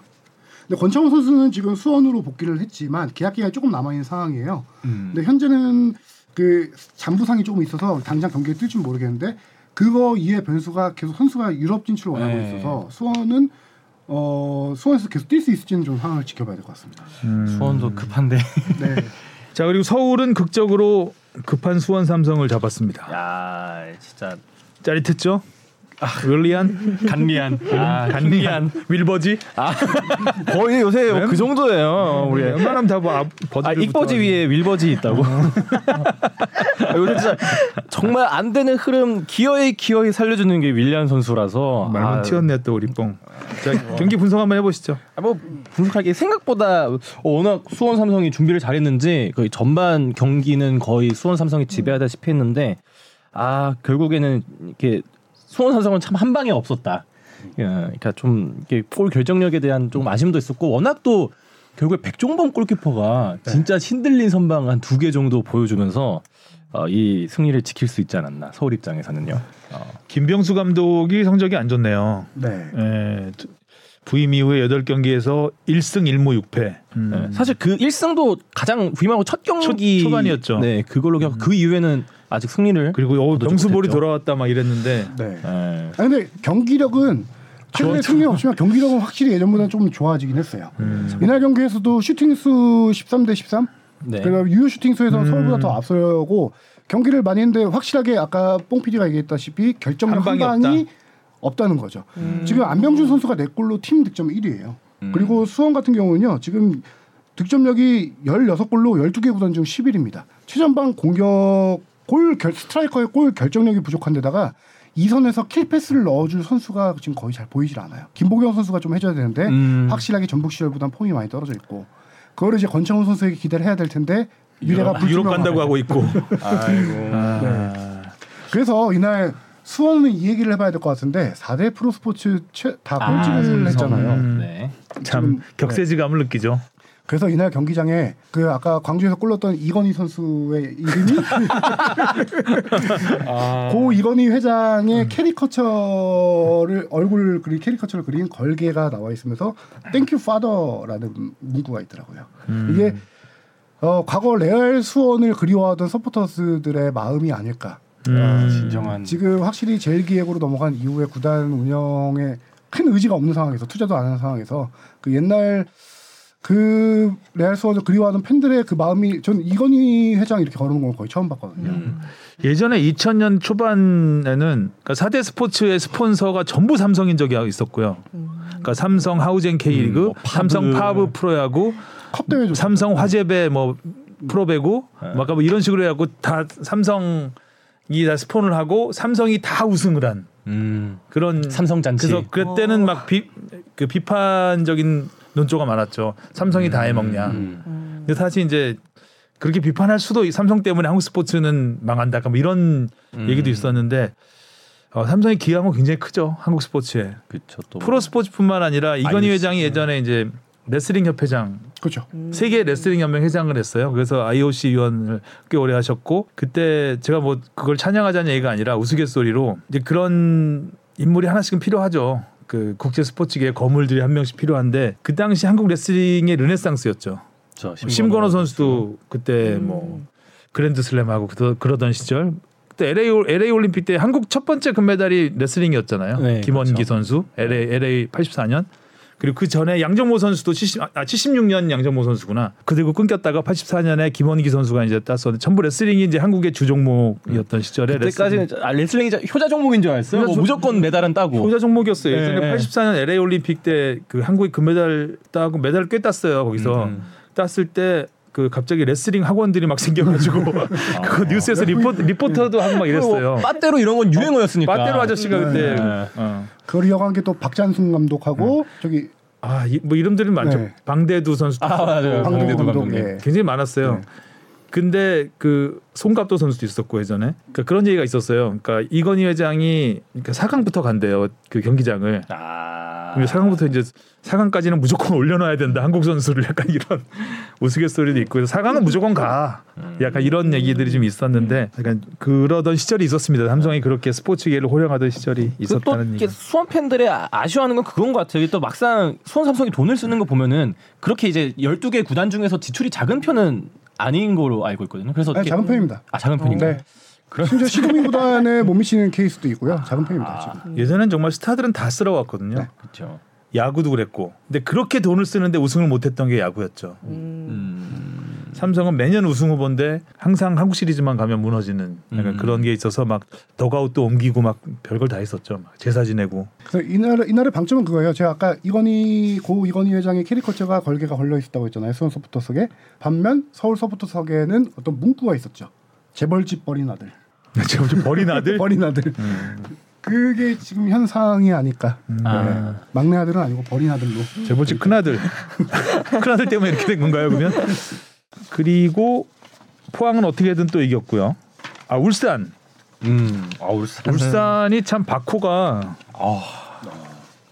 근데 권창훈 선수는 지금 수원으로 복귀를 했지만 계약 기간이 조금 남아 있는 상황이에요. 음. 근데 현재는 그 잔부상이 조금 있어서 당장 경기에 뛸줄 모르겠는데 그거 이외 변수가 계속 선수가 유럽 진출을 원하고 네. 있어서 수원은 어 수원에서 계속 뛸 수 있을지는 좀 상황을 지켜봐야 될 것 같습니다. 수원도 급한데. 네. 자 그리고 서울은 극적으로 급한 수원 삼성을 잡았습니다. 야 진짜 짜릿했죠? 윌리안, 간리안. 아, 간리안, 윌버지. 거의 요새 그 정도예요. 우리. 웬만하면 다뭐 아, 익버지 위에 윌버지 있다고. 아, 요새 진짜 정말 안 되는 흐름 기어이 기어이 살려주는 게 윌리안 선수라서. 말문 아, 튀었네 또 우리 뽕. 자 경기 분석 한번 해보시죠. 아, 뭐 분석하기 생각보다 어, 워낙 수원 삼성이 준비를 잘했는지 거의 전반 경기는 거의 수원 삼성이 지배하다시피 했는데 아 결국에는 이렇게 수원 삼성은 참 한 방에 없었다. 예, 그러니까 좀 이렇게 골 결정력에 대한 좀 아쉬움도 있었고 워낙 또 결국에 백종범 골키퍼가 진짜 흔들린 선방 한 두 개 정도 보여주면서 어, 이 승리를 지킬 수 있지 않았나 서울 입장에서는요. 어. 김병수 감독이 성적이 안 좋네요. 네. 예, 부임 이후에 8경기에서 1승 1무 6패. 음. 네, 사실 그 1승도 가장 부임하고 첫 경기 초- 초반이었죠. 네, 그걸로 그그 이후에는 아직 승리를 그리고 어, 못했죠. 돌아왔다 막 이랬는데 네. 네. 아 근데 경기력은 최근에 승리 없지만 경기력은 확실히 예전보다 좀 좋아지긴 했어요. 이날 경기에서도 슈팅 수 13 대 13. 네. 그러니까 유효 슈팅 수에서 서울보다 더 앞서고 경기를 많이 했는데 확실하게 아까 뽕 PD가 얘기했다시피 결정 한한 방이 방이 없다. 는 거죠. 지금 안병준 선수가 네 골로 팀 득점 1위예요. 그리고 수원 같은 경우는요. 지금 득점력이 16골로 12개 구단 중 10위입니다. 최전방 공격 골 결, 스트라이커의 골 결정력이 부족한 데다가 이선에서 kill pass를 넣어줄 선수가 지금 거의 잘 보이질 않아요. 김보경 선수가 좀 해줘야 되는데 음. 확실하게 전북 시절보다는 폼이 많이 떨어져 있고 그거를 이제 권창훈 선수에게 기대를 해야 될 텐데 미래가 유럽, 유럽. 간다고 하고 있고. 아이고. 아, 그래서 이날 수원은 이 얘기를 해봐야 될 것 같은데 4대 프로스포츠 최, 다 아, 꼴찌를 삼성. 했잖아요. 음. 네. 참 격세지감을 느끼죠. 그래서 이날 경기장에 그 아까 광주에서 골랐던 이건희 선수의 이름이 고 이건희 회장의 캐리커처를 얼굴 그린 캐리커처를 그린 걸개가 나와 있으면서 Thank you father라는 문구가 있더라고요. 이게 어, 과거 레알 수원을 그리워하던 서포터스들의 마음이 아닐까. 음. 진정한 지금 확실히 제일 기획으로 넘어간 이후에 구단 운영에 큰 의지가 없는 상황에서 투자도 안 하는 상황에서 그 옛날 그 레알 수원을 그리워하는 팬들의 그 마음이 전 이건희 회장 이렇게 걸어놓은 걸 거의 처음 봤거든요. 예전에 2000년 초반에는 그러니까 4대 스포츠의 스폰서가 전부 삼성인 적이 있었고요. 그러니까 삼성 하우젠 K리그, 뭐 파브. 삼성 파브 프로야구, 컵 삼성 화재배 뭐 프로배구, 막뭐 이런 식으로 해갖고 다 삼성이 다 스폰을 하고 삼성이 다 우승을 한 음. 그런 삼성 잔치. 그래서 그때는 막 비 그 비판적인 논조가 많았죠. 삼성이 다 해먹냐. 음. 근데 사실 이제 그렇게 비판할 수도 있- 삼성 때문에 한국 스포츠는 망한다. 뭐 이런 음. 얘기도 있었는데 어, 삼성이 기여한 건 굉장히 크죠. 한국 스포츠에. 그렇죠. 또 프로 스포츠뿐만 아니라 이건희. 회장이 예전에 이제 레슬링 협회장 그렇죠. 세계 레슬링 연맹 회장을 했어요. 그래서 IOC 위원을 꽤 오래 하셨고 그때 제가 뭐 그걸 찬양하자는 얘기가 아니라 우스갯소리로 이제 그런 인물이 하나씩은 필요하죠. 그 국제 스포츠계의 거물들이 한 명씩 필요한데 그 당시 한국 레슬링의 르네상스였죠. 저 심권호 선수도 그때 뭐 그랜드슬램하고 그러- 그러던 시절 그때 LA, 올- LA 올림픽 때 한국 첫 번째 금메달이 레슬링이었잖아요. 네, 김원기 그렇죠. 선수 LA, LA 84년 그리고 그 전에 양정모 선수도 70, 아 76년 양정모 선수구나. 그리고 끊겼다가 84년에 김원기 선수가 이제 땄었는데 전부 레슬링이 이제 한국의 주 종목이었던 시절에 그때까지는 아, 레슬링이 자- 효자 종목인 줄 알았어요. 효자 뭐 종- 무조건 메달은 따고. 효자 종목이었어요. 예전에 네. 84년 LA 올림픽 때 그 한국이 금메달 따고 메달을 꽤 땄어요. 거기서 음. 땄을 때 그 갑자기 레슬링 학원들이 막 생겨가지고 그 뉴스에서 리포, 리포터도 하고 막 이랬어요. 뭐 빠떼로 이런 건 유행어였으니까. 빠떼로 아저씨가 그때 네. 어. 그걸 이어간 게 또 박장순 감독하고 저기 아, 이, 뭐 이름들이 많죠. 네. 방대두 선수도 아 맞아요. 방대두 감독. 예. 굉장히 많았어요. 네. 근데 그 손갑도 선수도 있었고 예전에 그러니까 그런 얘기가 있었어요. 그러니까 이건희 회장이 그러니까 4강부터 간대요 그 경기장을. 아. 근데 4강부터 이제 4강까지는 무조건 올려놔야 된다 한국 선수를 약간 이런 우스갯소리도 있고 4강은 무조건 가 약간 이런 얘기들이 좀 있었는데 약간 그러던 시절이 있었습니다 삼성이 그렇게 스포츠계를 호령하던 시절이 또 있었다는 얘기 수원 팬들의 아- 아쉬워하는 건 그건 것 같아요. 또 막상 수원 삼성이 돈을 쓰는 거 보면은 그렇게 이제 12개 구단 중에서 지출이 작은 편은 아닌 걸로 알고 있거든요. 그래서 아니, 작은 편입니다. 아 작은 편인가? 네. 심지어 시도민 구단에 못 미치는 케이스도 있고요. 작은 편입니다. 지금. 예전엔 정말 스타들은 다 쓸어왔거든요 네. 그렇죠. 야구도 그랬고 근데 그렇게 돈을 쓰는데 우승을 못했던 게 야구였죠 음. 삼성은 매년 우승 후보인데 항상 한국 시리즈만 가면 무너지는 약간 음. 그런 게 있어서 막 더가웃도 옮기고 막 별걸 다 했었죠 막 제사 지내고 그래서 이날 이날의 방점은 그거예요. 제가 아까 이건희 고 이건희 회장의 캐리커처가 걸개가 걸려 있었다고 했잖아요. 수원 서포터석에 반면 서울 서포터석에는 어떤 문구가 있었죠. 재벌집 버린 아들. 제가 좀 버린 아들 버린 아들. 그게 지금 현상이 아닐까. 아. 네. 막내 아들은 아니고 버린 아들로. 제bol지 큰 아들 큰 아들 때문에 이렇게 된 건가요 그러면 그리고 포항은 어떻게든 또 이겼고요 아 울산 음. 아 울산. 울산이 참 바코가 아.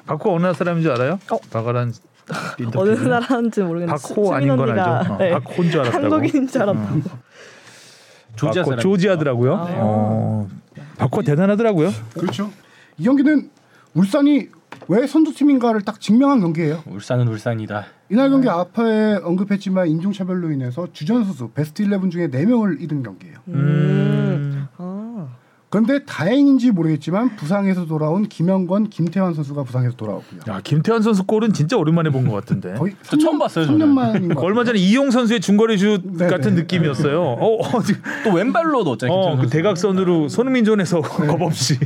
바코가 어느 사람인 줄 알아요? 어. 바가란 어느 나라인지 모르겠는데 바코 아닌 건 알죠 어, 네. 바코인 줄 알았다고 한국인인 줄 알았다고. 조지아 바코. 조지아더라고요 어, 바코가 대단하더라고요 그렇죠. 이 경기는 울산이 왜 선두팀인가를 딱 증명한 경기예요. 울산은 울산이다. 이날 경기 앞에 언급했지만 인종차별로 인해서 주전 선수 베스트 11 중에 4명을 잃은 경기예요. 음. 아. 그런데 다행인지 모르겠지만 부상에서 돌아온 김영권, 김태환 선수가 부상에서 돌아왔고요. 야 김태환 선수 골은 진짜 오랜만에 본 것 같은데 거의 저 처음 봤어요, 3년 저는. 만인 것 얼마 같아요. 전에 이용 선수의 중거리 슛 네, 같은 네. 느낌이었어요. 어, 어, 또 왼발로 넣었잖아요. 어, 그. 대각선으로 손흥민 존에서 겁 없이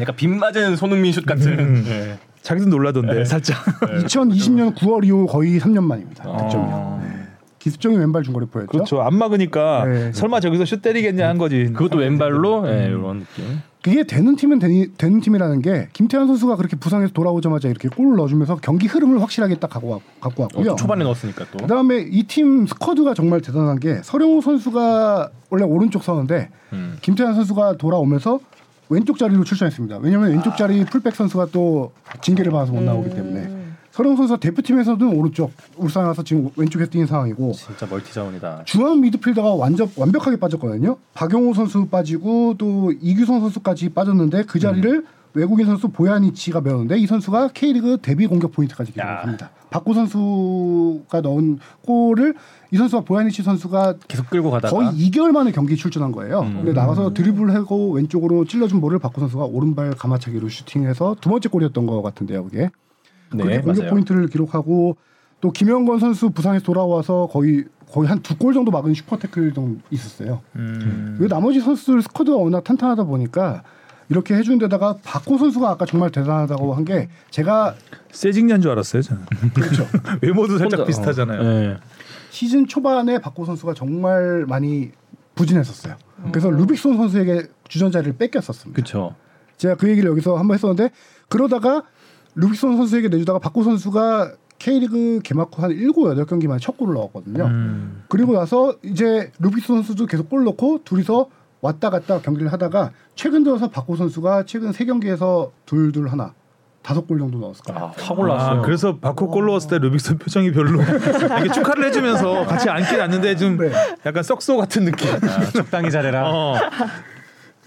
약간 빗 맞은 손흥민 슛 같은. 음. 네. 자기도 놀라던데 살짝. 2020년 9월 이후 거의 3년 만입니다. 득점이요. 어. 네. 기습적인 왼발 중거리포였죠. 그렇죠. 안 막으니까 네. 설마 저기서 슛 때리겠냐 한 거지. 그것도 왼발로 예, 이런 느낌. 그게 되는 팀은 되니, 되는 팀이라는 게 김태환 선수가 그렇게 부상해서 돌아오자마자 이렇게 골을 넣어주면서 경기 흐름을 확실하게 딱 갖고, 와- 갖고 어, 왔고요. 또 초반에 넣었으니까 또. 그다음에 이 팀 스쿼드가 정말 대단한 게 서령우 선수가 원래 오른쪽 서는데 음. 김태환 선수가 돌아오면서 왼쪽 자리로 출전했습니다. 왜냐하면 왼쪽 자리 풀백 선수가 또 징계를 받아서 못 나오기 때문에 설영우 선수가 대표팀에서는 오른쪽, 울산에 와서 지금 왼쪽에 뛰는 상황이고 진짜 멀티 자원이다. 중앙 미드필더가 완전 완벽하게 빠졌거든요. 박용우 선수 빠지고 또 이규성 선수까지 빠졌는데 그 자리를 외국인 선수 보야니치가 메웠는데 이 선수가 K리그 데뷔 공격 포인트까지 야. 기록합니다. 바코 선수가 넣은 골을 이 선수와 보야니치 선수가 계속 끌고 가다가 거의 2개월 만에 경기 출전한 거예요. 음. 근데 나가서 드리블하고 왼쪽으로 찔러준 볼을 바코 선수가 오른발 감아차기로 슈팅해서 두 번째 골이었던 것 같은데요, 그게. 그렇게 네, 공격 맞아요. 포인트를 기록하고 또 김영권 선수 부상에서 돌아와서 거의 거의 한 두 골 정도 막은 슈퍼 태클 정도 있었어요. 음. 그 나머지 선수들 squad가 워낙 탄탄하다 보니까 이렇게 해준 데다가 바코 선수가 아까 정말 대단하다고 한 게 제가 세징냐인 줄 알았어요 저는. 그렇죠. 외모도 살짝 혼자- 비슷하잖아요. 네. 시즌 초반에 바코 선수가 정말 많이 부진했었어요. 그래서 루빅손 선수에게 주전 자리를 뺏겼었습니다. 그렇죠. 제가 그 얘기를 여기서 한번 했었는데 그러다가 루빅손 선수에게 내주다가 박호 선수가 K리그 개막 후 한 7, 8경기 만에 첫 골을 넣었거든요. 음. 그리고 나서 이제 루빅손 선수도 계속 골 넣고 둘이서 왔다 갔다 경기를 하다가 최근 들어서 박호 선수가 최근 세 경기에서 둘둘 하나 다섯 골 정도 넣었을 거예요. 아, 확 올랐어요. 아, 그래서 바코 골 넣었을 때 루빅슨 표정이 별로 이렇게 축하를 해주면서 같이 앉긴 앉는데 좀 네. 약간 썩소 같은 느낌. 아, 적당히 잘해라. 어.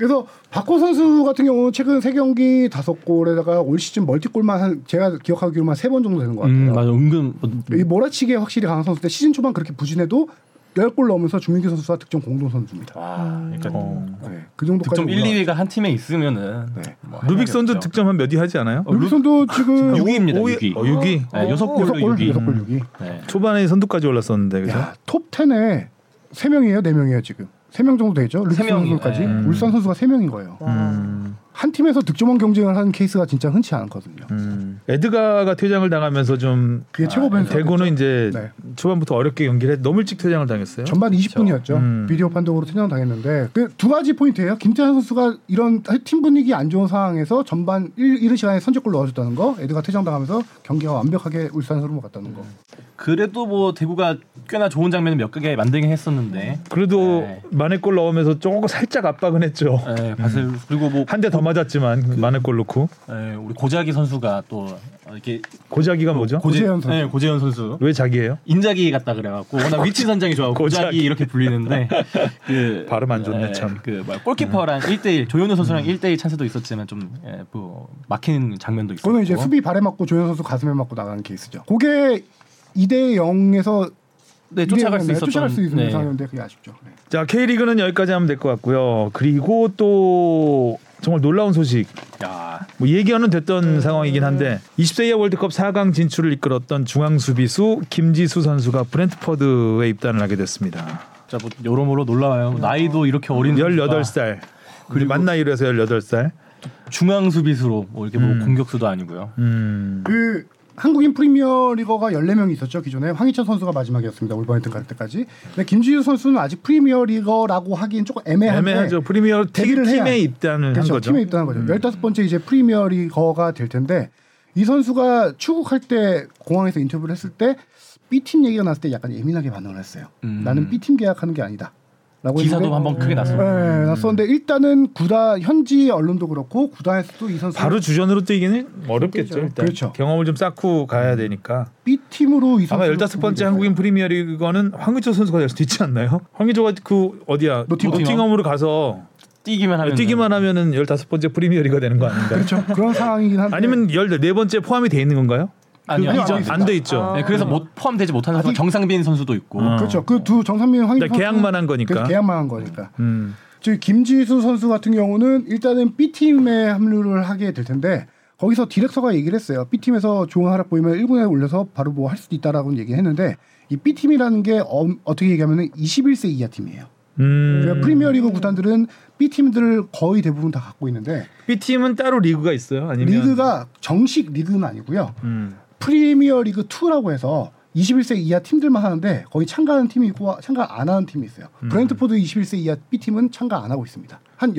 그래서 박호 선수 같은 경우는 최근 세 경기 다섯 골에다가 올 시즌 멀티골만 한 제가 기억하기로만 세 번 정도 되는 것 같아요. 음, 맞아. 은근 이 몰아치기에 확실히 강한 선수인데 시즌 초반 그렇게 부진해도 10골 넣으면서 주민규 선수와 득점 공동 선수입니다. 와, 그러니까 어. 네, 그 정도까지 득점 1, 2위가 한 팀에 있으면은 네. 뭐 루빅선도 할 득점 한 몇위 하지 않아요? 어, 루비선도 지금 6위입니다. 오- 6위. 어, 6위. 네, 여섯 여섯 골로 골, 6위. 여섯 골 6위. 네. 초반에 선두까지 올랐었는데 그죠? 야, 톱 10에 세 명이에요, 네 명이에요 지금. 세 명 정도 되죠. 명이- 선수까지 네. 울산 선수가 세 명인 거예요. 음, 한 팀에서 득점왕 경쟁을 하는 케이스가 진짜 흔치 않거든요. 음. 에드가가 퇴장을 당하면서 좀 그게 최고 벤 대구는 이제 네. 초반부터 어렵게 연기를 했. 너무 일찍 퇴장을 당했어요. 전반 20분이었죠. 음. 비디오 판독으로 퇴장 당했는데 그 두 가지 포인트예요. 김태환 선수가 이런 팀 분위기 안 좋은 상황에서 전반 1, 이른 시간에 선제골 넣어줬다는 거, 에드가 퇴장 당하면서 경기가 완벽하게 울산 흐름을 갔다는 거. 그래도 뭐 대구가 꽤나 좋은 장면을 몇 개 만들긴 했었는데. 그래도 네. 만회골 넣으면서 조금 살짝 압박은 했죠. 네, 바슬 그리고 뭐 한 대 더 맞았지만 만회골 넣고 네, 우리 고자기 선수가 또 이렇게 고자기가 뭐죠? 고재 현 선수. 네, 고재현 선수. 왜 자기예요? 인자기 같다 그래갖고 워낙 위치 선정이 좋아하고 고자기. 고자기 이렇게 불리는데 그 발음 안 좋네, 예, 참. 그 뭐야, 골키퍼랑 1대1 조현우 선수랑 1대1 찬스도 있었지만 좀 예, 뭐 막히는 장면도 있었고. 그거는 이제 수비 발에 맞고 조현 선수 가슴에 맞고 나가는 케이스죠. 그게 2대 0에서 네, 쫓아갈 수 있었던 쫓아갈 수 있는 네. 상황인데 그게 아쉽죠. 네. 자 K리그는 여기까지 하면 될 것 같고요. 그리고 또 정말 놀라운 소식. 야, 뭐 예견은 됐던 상황이긴 한데 20세 이하 월드컵 4강 진출을 이끌었던 중앙 수비수 김지수 선수가 브렌트퍼드에 입단을 하게 됐습니다. 진짜 뭐 여러모로 놀라워요. 나이도 이렇게 어린 18살. 그리고 만 나이로 해서 18살. 중앙 수비수로 뭐 이렇게 뭐 음. 공격수도 아니고요. 음. 그 한국인 프리미어리거가 14명이 있었죠. 기존에 황희찬 선수가 마지막이었습니다. 올버햄튼 갈 때까지. 근데 김지수 선수는 아직 프리미어리거라고 하기엔 조금 애매한데 애매하죠. 프리미어 데뷔를 해야 팀에 입단을 한 그렇죠. 거죠. 팀에 입단한 거죠. 음. 15번째 이제 프리미어리거가 될 텐데 이 선수가 출국할 때 공항에서 인터뷰를 했을 때 B팀 얘기가 났을 때 약간 예민하게 반응을 했어요. 음. 나는 B팀 계약하는 게 아니다. 라고 기사도 했는데 한번 크게 났어요. 네, 났었는데 일단은 구단 현지 언론도 그렇고 구단에서도 이 선수 바로 주전으로 뛰기는 어렵겠죠. 일단 그렇죠. 경험을 좀 쌓고 가야 되니까. B 팀으로 이 선수 아마 15번째 한국인 프리미어리거는 황의조 선수가 될 수도 있지 않나요? 황의조가 그 어디야? 노팅엄. 노팅엄으로 가서 뛰기만 하면 뛰기만 하면은 15번째 프리미어리가 되는 거 아닌가? 그렇죠. 그런 상황이긴 한데 아니면 14번째 포함이 돼 있는 건가요? 아니요. 아니요, 이전. 안 돼 있죠. 네, 그래서 못 포함되지 못하는 선수가 아직- 정상빈 선수도 있고. 어. 그렇죠. 그 두 정상민 황희 그러니까 계약만 한 거니까. 계약만 한 거니까. 음. 즉 김지수 선수 같은 경우는 일단은 B 팀에 합류를 하게 될 텐데 거기서 디렉터가 얘기를 했어요. B 팀에서 좋은 활약 보이면 1군에 올려서 바로 뭐 할 수도 있다라고 얘기를 했는데 이 B 팀이라는 게 어떻게 얘기하면은 21세 이하 팀이에요. 음. 그러니까 프리미어리그 구단들은 B 팀들을 거의 대부분 다 갖고 있는데 B 팀은 따로 리그가 있어요? 아니면 리그가 정식 리그는 아니고요. 음. 프리미어 리그 2라고 해서 21세 이하 팀들만 하는데 거의 참가하는 팀이 있고 참가 안 하는 팀이 있어요. 음. 브렌트포드 21세 이하 B팀은 참가 안 하고 있습니다. 한 10,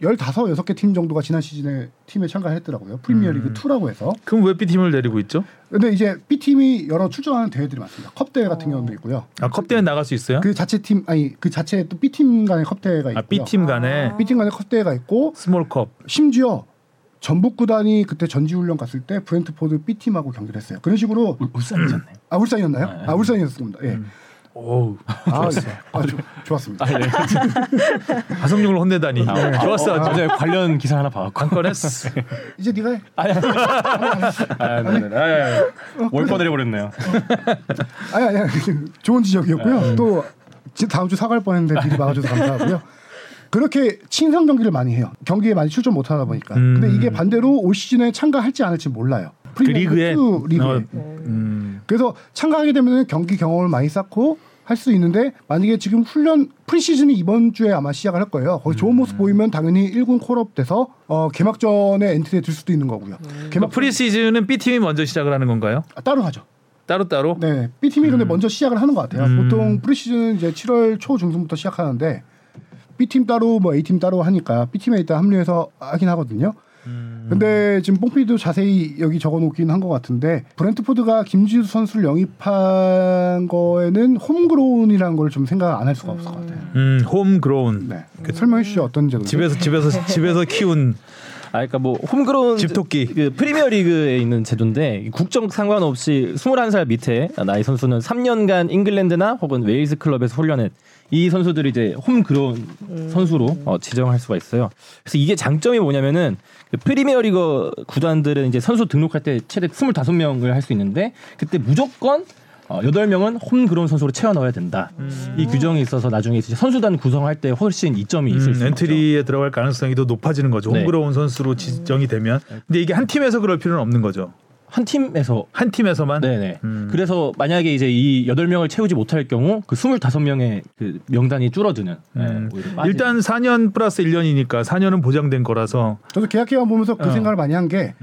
15, 6개 팀 정도가 지난 시즌에 팀에 참가했더라고요. 프리미어 리그 음. 2라고 해서. 그럼 왜 B 팀을 데리고 있죠? 근데 이제 B팀이 여러 출전하는 대회들이 많습니다. 컵 대회 같은 경우도 있고요. 아 컵대회 나갈 수 있어요? 그 자체 팀 아니 그 자체 또 B팀 간의 컵 대회가 있고요. 아 B 팀 간에 B팀 간의 컵 대회가 있고 small cup. 심지어 전북 구단이 그때 전지훈련 갔을 때 브렌트포드 B 팀하고 경기를 했어요. 그런 식으로 울- 울산이잖아요. 아 울산이었나요? 네. 아 울산이었습니다. 예. 오 아, 아, 조- 좋았습니다. 아, 네. 하성룡을 혼내다니 좋았어. 어, 어제 관련 기사 하나 봐갖고. 한건 했어. 이제 네가 해. 아, 네네. 아, 월권 해버렸네요. 아니 아니 좋은 지적이었고요. 또 지- 다음 주 사과할 뻔했는데 미리 막아줘서 감사하고요. 그렇게 친선 경기를 많이 해요. 경기에 많이 출전 못 하다 보니까. 음. 근데 이게 반대로 올 시즌에 참가할지 안 할지 몰라요. 그 리그에 프리미어 리그에. 어, 음, 그래서 참가하게 되면 경기 경험을 많이 쌓고 할 수 있는데 만약에 지금 훈련 preseason이 이번 주에 아마 시작을 할 거예요. 거기 좋은 모습 보이면 당연히 1군 call-up 돼서 어, 개막전에 엔트리에 들 수도 있는 거고요. 그러니까 개막 preseason은 B 팀이 먼저 시작을 하는 건가요? 아, 따로 하죠. 따로 따로. 네, B 팀이 근데 먼저 시작을 하는 것 같아요. 음. 보통 프리시즌 이제 7월 초 중순부터 시작하는데 B 팀 따로 뭐 A 팀 따로 하니까 B 팀에 일단 합류해서 하긴 하거든요. 음. 근데 지금 뽕피도 자세히 여기 적어놓긴 한 것 같은데 브렌트포드가 김지수 선수를 영입한 거에는 homegrown이라는 걸 좀 생각 안 할 수가 없을 것 같아요. 음, homegrown. 네, 그 설명해 주시죠 어떤 제도? 집에서 집에서 집에서 키운 아, 그러니까 뭐 homegrown 집토끼. 그 프리미어 리그에 있는 제도인데 국적 상관없이 21살 밑에 나이 선수는 3년간 잉글랜드나 혹은 웨일즈 클럽에서 훈련했 이 선수들이 이제 homegrown 선수로 어, 지정할 수가 있어요. 그래서 이게 장점이 뭐냐면은 그 프리미어리그 구단들은 이제 선수 등록할 때 최대 25명을 할 수 있는데 그때 무조건 어, 8명은 홈그라운 선수로 채워 넣어야 된다. 이 규정이 있어서 나중에 이제 선수단 구성할 때 훨씬 이점이 있을 음, 수. 엔트리에 들어갈 가능성이 더 높아지는 거죠. 네. 홈그로운 선수로 지정이 되면. 근데 이게 한 팀에서 그럴 필요는 없는 거죠. 한 팀에서 한 팀에서만. 네네. 음. 그래서 만약에 이제 이 여덟 명을 채우지 못할 경우 그 스물다섯 명의 그 명단이 줄어드는. 네, 음. 빠지는. 일단 4년 플러스 1년이니까 4년은 보장된 거라서 저도 계약 기간 보면서 그 어. 생각을 많이 한게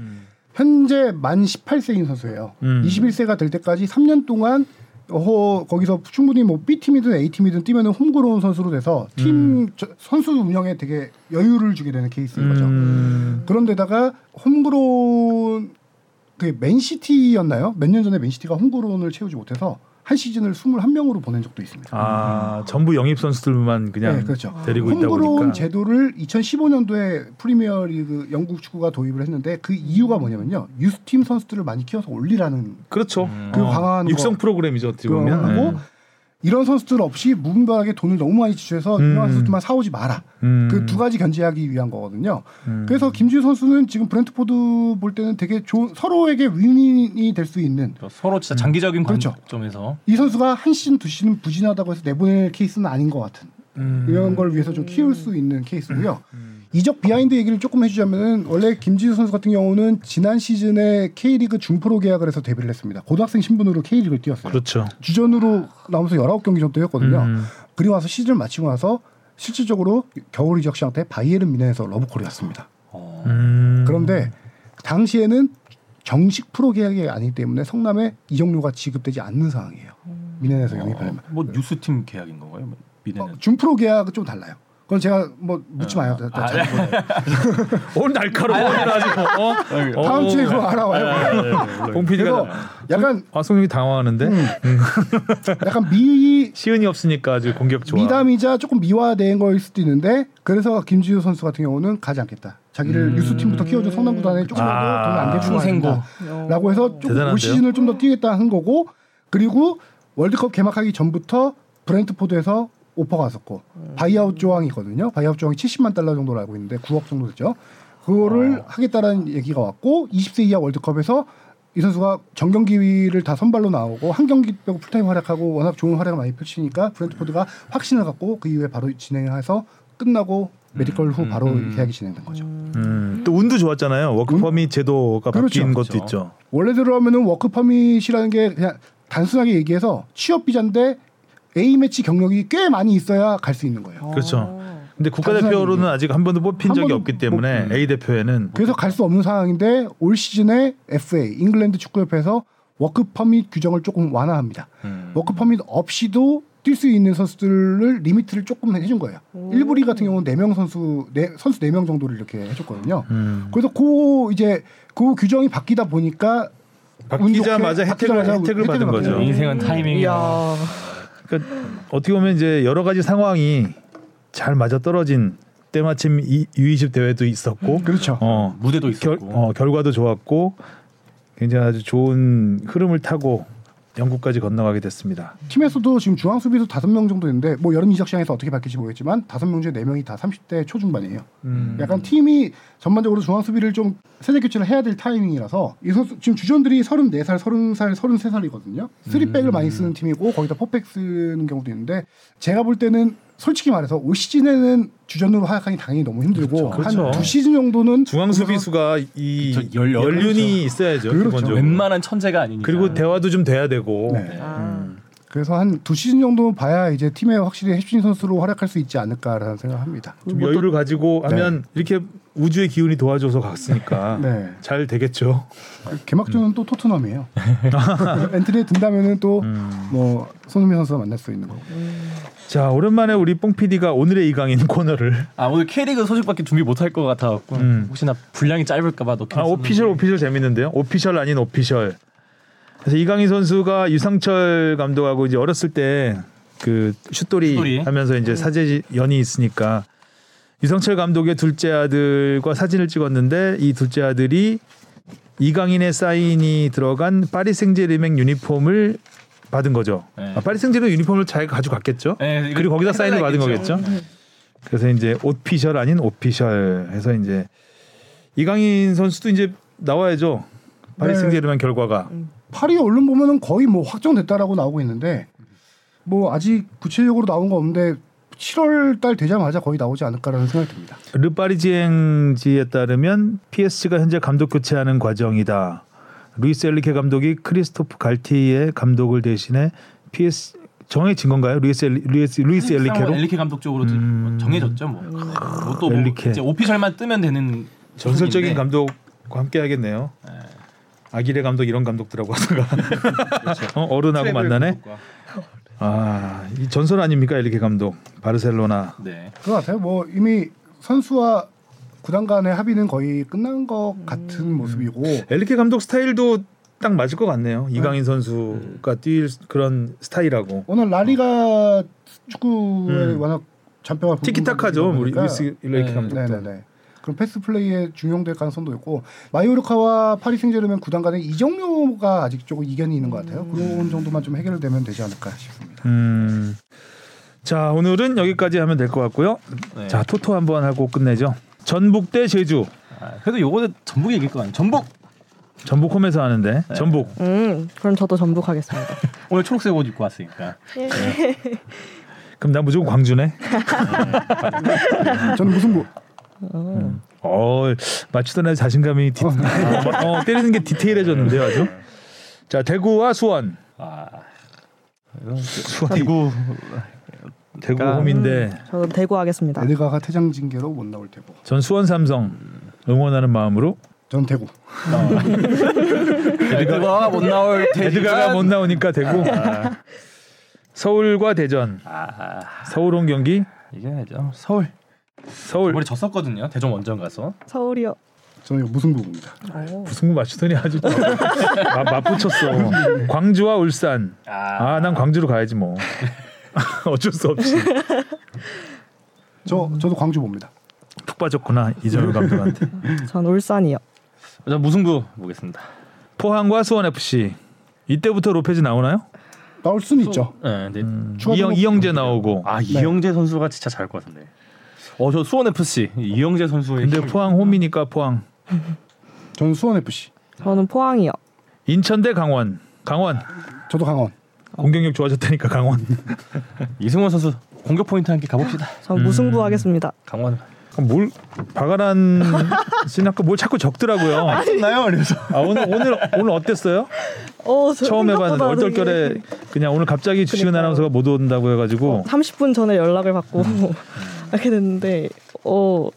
현재 만 18세인 선수예요. 음. 21세가 될 때까지 3년 동안 어, 거기서 충분히 뭐 B 팀이든 A 팀이든 뛰면은 홈그로운 선수로 돼서 팀 저- 선수 운영에 되게 여유를 주게 되는 케이스인 거죠. 음, 그런데다가 홈그로운 그 맨시티였나요? 몇 년 전에 맨시티가 홈그로운을 채우지 못해서 한 시즌을 21명으로 보낸 적도 있습니다. 아 전부 영입 선수들만 그냥 네, 그렇죠. 데리고 있다 보니까 제도를 2015년도에 프리미어리그 영국 축구가 도입을 했는데 그 이유가 뭐냐면요. 유스팀 선수들을 많이 키워서 올리라는 그렇죠. 그 어, 강한 육성 거 프로그램이죠 어떻게 보면. 네. 이런 선수들 없이 무분별하게 돈을 너무 많이 지출해서 음. 유명한 선수들만 사오지 마라. 음. 그두 가지 견제하기 위한 거거든요. 음. 그래서 김지우 선수는 지금 브렌트포드 볼 때는 되게 좋은 서로에게 윈윈이 될 수 있는 서로 진짜 장기적인 그렇죠. 관점에서 이 선수가 한 시즌 두 시즌 부진하다고 해서 내보낼 케이스는 아닌 것 같은 음. 이런 걸 위해서 좀 키울 수 있는 케이스고요. 이적 behind 얘기를 조금 해주자면은 원래 김지수 선수 같은 경우는 지난 시즌에 K리그 준프로 계약을 해서 데뷔를 했습니다. 고등학생 신분으로 K리그를 뛰었어요. 그렇죠. 주전으로 나오면서 19경기 정도 했거든요. 음. 그리고 와서 시즌을 마치고 나서 실질적으로 겨울 이적 시장 때 바이에른 뮌헨에서 러브콜이었습니다. 음. 그런데 당시에는 정식 프로 계약이 아니기 때문에 성남에 이적료가 지급되지 않는 상황이에요. 미넨에서 영입하려면. 뭐 뉴스팀 계약인 건가요? 뭐 미래는 어, 준프로 계약은 좀 달라요. 그건 제가 뭐 묻지 마요. 다- 다잘 몰라요. 오늘 날카로워 가지고 어? 어? 다음 주에 그거 알아와요. 봉 PD가 그래서 약간 화성룡이 당황하는데 약간 미 시은이 없으니까 아주 공격 좋아. 미담이자 조금 미화된 거일 수도 있는데 그래서 김지우 선수 같은 경우는 가지 않겠다. 자기를 유스팀부터 키워준 성남구단에 아, 돈을 안 대주고 충생고. 라고 해서 조금? 올 시즌을 좀 더 뛰겠다 한 거고 그리고 월드컵 개막하기 전부터 브렌트포드에서 오퍼가 왔었고 buyout 조항이거든요. buyout 조항이 70만 달러 정도로 알고 있는데 9억 정도 됐죠. 그거를 하겠다라는 얘기가 왔고 20세 이하 월드컵에서 이 선수가 전경기를 다 선발로 나오고 한 경기 빼고 풀타임 활약하고 워낙 좋은 활약을 많이 펼치니까 브렌트포드가 확신을 갖고 그 이후에 바로 진행을 해서 끝나고 medical 후 바로 계약이 진행된 거죠. 음, 또 운도 좋았잖아요. work permit 제도가 그렇죠. 바뀐 것도 그렇죠. 있죠. 원래대로 하면은 work permit이라는 게 그냥 단순하게 얘기해서 취업 비자인데 A 매치 경력이 꽤 많이 있어야 갈 수 있는 거예요. 그렇죠. 근데 국가대표로는 아직 한 번도 뽑힌 한 적이 번도 없기 때문에 못- A 대표에는 그래서 갈 수 없는 상황인데 올 시즌에 FA 잉글랜드 축구협회에서 work permit 규정을 조금 완화합니다. 음. work permit 없이도 뛸 수 있는 선수들을 limit를 조금 해준 거예요. 일부 리 같은 경우는 4명 선수 네, 선수 4명 정도를 이렇게 해줬거든요. 음. 그래서 그 이제 그 규정이 바뀌다 보니까 바뀌자마자 혜택을, 바뀌자마자 혜택을 받은 혜택을 거죠. 인생은 타이밍이야. 그러니까 어떻게 보면 이제 여러 가지 상황이 잘 맞아 떨어진 때마침 이, U20 대회도 있었고 그렇죠. 어, 무대도 결, 있었고. 어, 결과도 좋았고 굉장히 아주 좋은 흐름을 타고 영국까지 건너가게 됐습니다. 팀에서도 지금 중앙 수비수 다섯 명 정도 있는데 뭐 여름 이적 시장에서 어떻게 바뀔지 모르겠지만 다섯 명 중에 네 명이 다 30대 초중반이에요. 음. 약간 팀이 전반적으로 중앙 수비를 좀 세대 교체를 해야 될 타이밍이라서 이 선수 지금 주전들이 34살, 30살, 33살이거든요. 쓰리백을 많이 쓰는 팀이고 거기다 포백 쓰는 경우도 있는데 제가 볼 때는 솔직히 말해서 올 시즌에는 주전으로 활약하기 당연히 너무 힘들고 그렇죠. 한두 시즌 정도는 중앙 수비수가 이저 열- 연륜이 있어야죠. 그렇죠. 웬만한 천재가 아니니까. 그리고 대화도 좀 돼야 되고. 네. 아, 그래서 한 두 시즌 정도 봐야 이제 팀에 확실히 핵심 선수로 활약할 수 있지 않을까라는 생각합니다. 좀 여유를 가지고 하면 이렇게 우주의 기운이 도와줘서 갔으니까 네. 잘 되겠죠. 개막전은 또 토트넘이에요. 엔트리에 든다면은 또 음. 뭐 손흥민 선수가 만날 수 있는 거고. 자 오랜만에 우리 뽕 PD가 오늘의 이강인 코너를 아 오늘 K리그 소식밖에 준비 못할 것 같아갖고 음. 혹시나 분량이 짧을까봐 넣긴 아 오피셜 오피셜 재밌는데요. 오피셜 아닌 오피셜. 그래서 이강인 선수가 유상철 감독하고 이제 어렸을 때 그 슛돌이, 슛돌이. 하면서 이제 사제 연이 있으니까 유상철 감독의 둘째 아들과 사진을 찍었는데 이 둘째 아들이 이강인의 사인이 들어간 파리 생제르맹 유니폼을 받은 거죠. 네. 아, 파리 생제르맹 유니폼을 잘 가지고 갔겠죠. 네, 그리고 거기다 사인을 받은. 거겠죠. 그래서 이제 오피셜 아닌 오피셜 해서 이제 이강인 선수도 이제 나와야죠. 파리 네. 생제르맹 결과가 파리 언론 보면은 거의 뭐 확정됐다라고 나오고 있는데 뭐 아직 구체적으로 나온 거 없는데 7월 달 되자마자 거의 나오지 않을까라는 생각이 듭니다. 르파리지앵지에 따르면 PSG가 현재 감독 교체하는 과정이다. 루이스 엘리케 감독이 크리스토프 갈티에 감독을 대신해 PS 정해진 건가요? 루이스 엘리, 루이스, 루이스 엘리케로 엘리케 감독 쪽으로 도 음. 정해졌죠 뭐. 뭐또 뭐 엘리케. 이제 오피셜만 뜨면 되는 전설적인. 감독과 함께 하겠네요. 아기레 감독 이런 감독들하고 하다가 어, 어른하고 만나네. 감독과. 아, 이 전설 아닙니까 엘리케 감독 바르셀로나. 네. 그거 같아요. 뭐 이미 선수와 구단 간의 합의는 거의 끝난 것 같은 모습이고 엘리케 감독 스타일도 딱 맞을 것 같네요. 이강인 선수가 뛸 그런 스타일하고 오늘 라리가 축구에 음. 워낙 잔뼈가 티키타카죠. 우리 루이스 엘리케 네, 감독도. 네네네. 그럼 패스 플레이에 중용될 가능성도 있고 마요르카와 파리 생제르맹 구단 간의 이적료가 아직 조금 이견이 있는 것 같아요. 그런 정도만 좀 해결되면 되지 않을까 싶습니다. 음. 자 오늘은 여기까지 하면 될 것 같고요. 네. 자 토토 한번 하고 끝내죠. 전북 대 제주. 아, 그래도 요거는 전북이 이길 거 아니에요. 전북 전북 홈에서 하는데 전북. 음, 그럼 저도 전북 하겠습니다. 오늘 초록색 옷 입고 왔으니까. 그럼 나 무조건 광주네. 저는 무승 부. 어 맞추던 애 자신감이 디, 어, 어, 때리는 게 디테일해졌는데요 아주. 자 대구와 수원. 아, 수원 대구 대구 홈인데 저도 대구 하겠습니다. 에드가가 퇴장 징계로 못 나올 테고. 전 수원 삼성 응원하는 마음으로 전 대구. 에드가가 못 나올 에드가가 못 나오니까 대구. 서울과 대전. 아, 서울 홈 경기. 이겨야죠. 서울. 서울 이번에 졌었거든요. 대전 원정 가서. 서울이요. 저는 이거 무승부입니다. 거 맞추더니 아주 마- 맞붙였어. 광주와 울산. 아, 난 광주로 가야지 뭐. 어쩔 수 없이 저 저도 광주 봅니다. 푹 빠졌구나 이정효 감독한테. 전 울산이요. 저 무승부 보겠습니다. 포항과 수원 FC. 이때부터 로페즈 나오나요? 나올 수는 있죠. 네, 추가 이영 이영재 나오고. 아 이영재 선수가 진짜 잘할 것 같은데. 어 저 수원 FC 이영재 선수의 근데 포항 홈이니까 포항. 저는 수원 FC. 저는 포항이요. 인천 대 강원. 강원 저도 강원. 공격력 좋아졌다니까 강원. 이승원 선수 공격 포인트 함께 가봅시다. 전 무승부 하겠습니다. 강원. 뭘 박아란 씨는 아까 뭘 자꾸 적더라고요. 나요 그래서. 아 오늘 오늘 오늘 어땠어요? 어, 저 처음 해봤는데 얼떨결에 되게 그냥 오늘 갑자기 주시은 그러니까요. 아나운서가 못 온다고 해가지고 30분 전에 연락을 받고 음. 하게 됐는데 어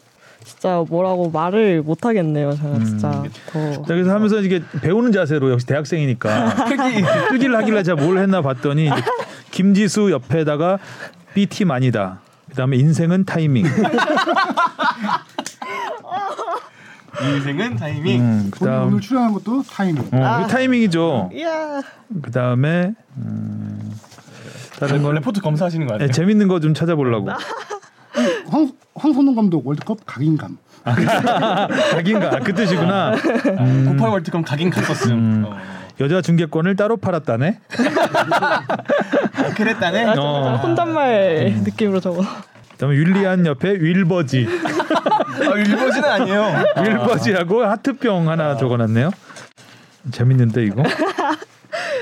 진짜 뭐라고 말을 못 하겠네요. 제가 음. 진짜 더 자, 그래서 하면서 이게 배우는 자세로 역시 대학생이니까 필기 필기를 하길래 제가 뭘 했나 봤더니 김지수 옆에다가 B팀 아니다. 그다음에 인생은 타이밍. 인생은 타이밍. 음, 그다음 오늘 출연한 것도 타이밍. 어, 그 타이밍이죠. 이야 그다음에 음, 다른 뭐거 레포트 검사하시는 거 예, 아니에요? 재밌는 거 좀 찾아보려고. 황, 황선홍 감독 월드컵 가긴 감. 각인가 그 뜻이구나. 음. 98 월드컵 가긴 갔었음. 음. 어. 여자 중계권을 따로 팔았다네. 그랬다네. 아, 어. 혼잣말 느낌으로 적어. 그다음에 윌리안 옆에 윌버지, 아, 윌버지는 아니에요. 윌버지하고 하트병 하나 적어놨네요. 재밌는데 이거.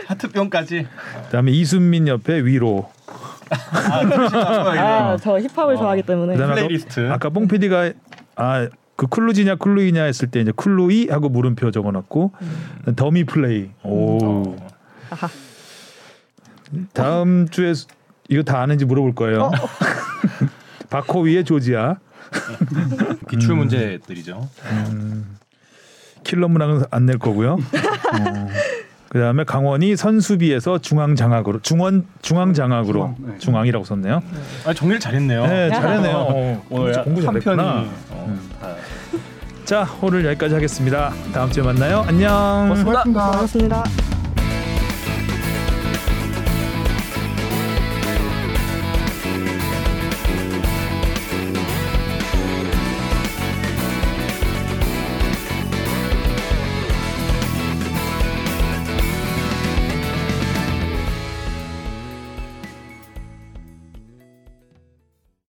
하트병까지. 그다음에 이순민 옆에 위로. 아, 저 힙합을 좋아하기 때문에. 플레이리스트. 아까, 아까 뽕 PD가 아 그 클루지냐 클루이냐 했을 때 이제 클루이 하고 물음표 적어놨고 더미 플레이. 오. 아하. 다음 주에 수- 이거 다 아는지 물어볼 거예요. 바코위의 조지아. 기출 문제들이죠. 킬러 문항은 안 낼 거고요. 어. 그다음에 강원이 선수비에서 중앙 장악으로 중원 중앙 장악으로 중앙, 네. 중앙이라고 썼네요. 아, 정리를 잘했네요. 네, 잘했네요. 어, 오늘 진짜 공부 한 잘했구나. 편이, 어, 다 자, 오늘 여기까지 하겠습니다. 다음 주에 만나요. 안녕. 고맙습니다. 고맙습니다.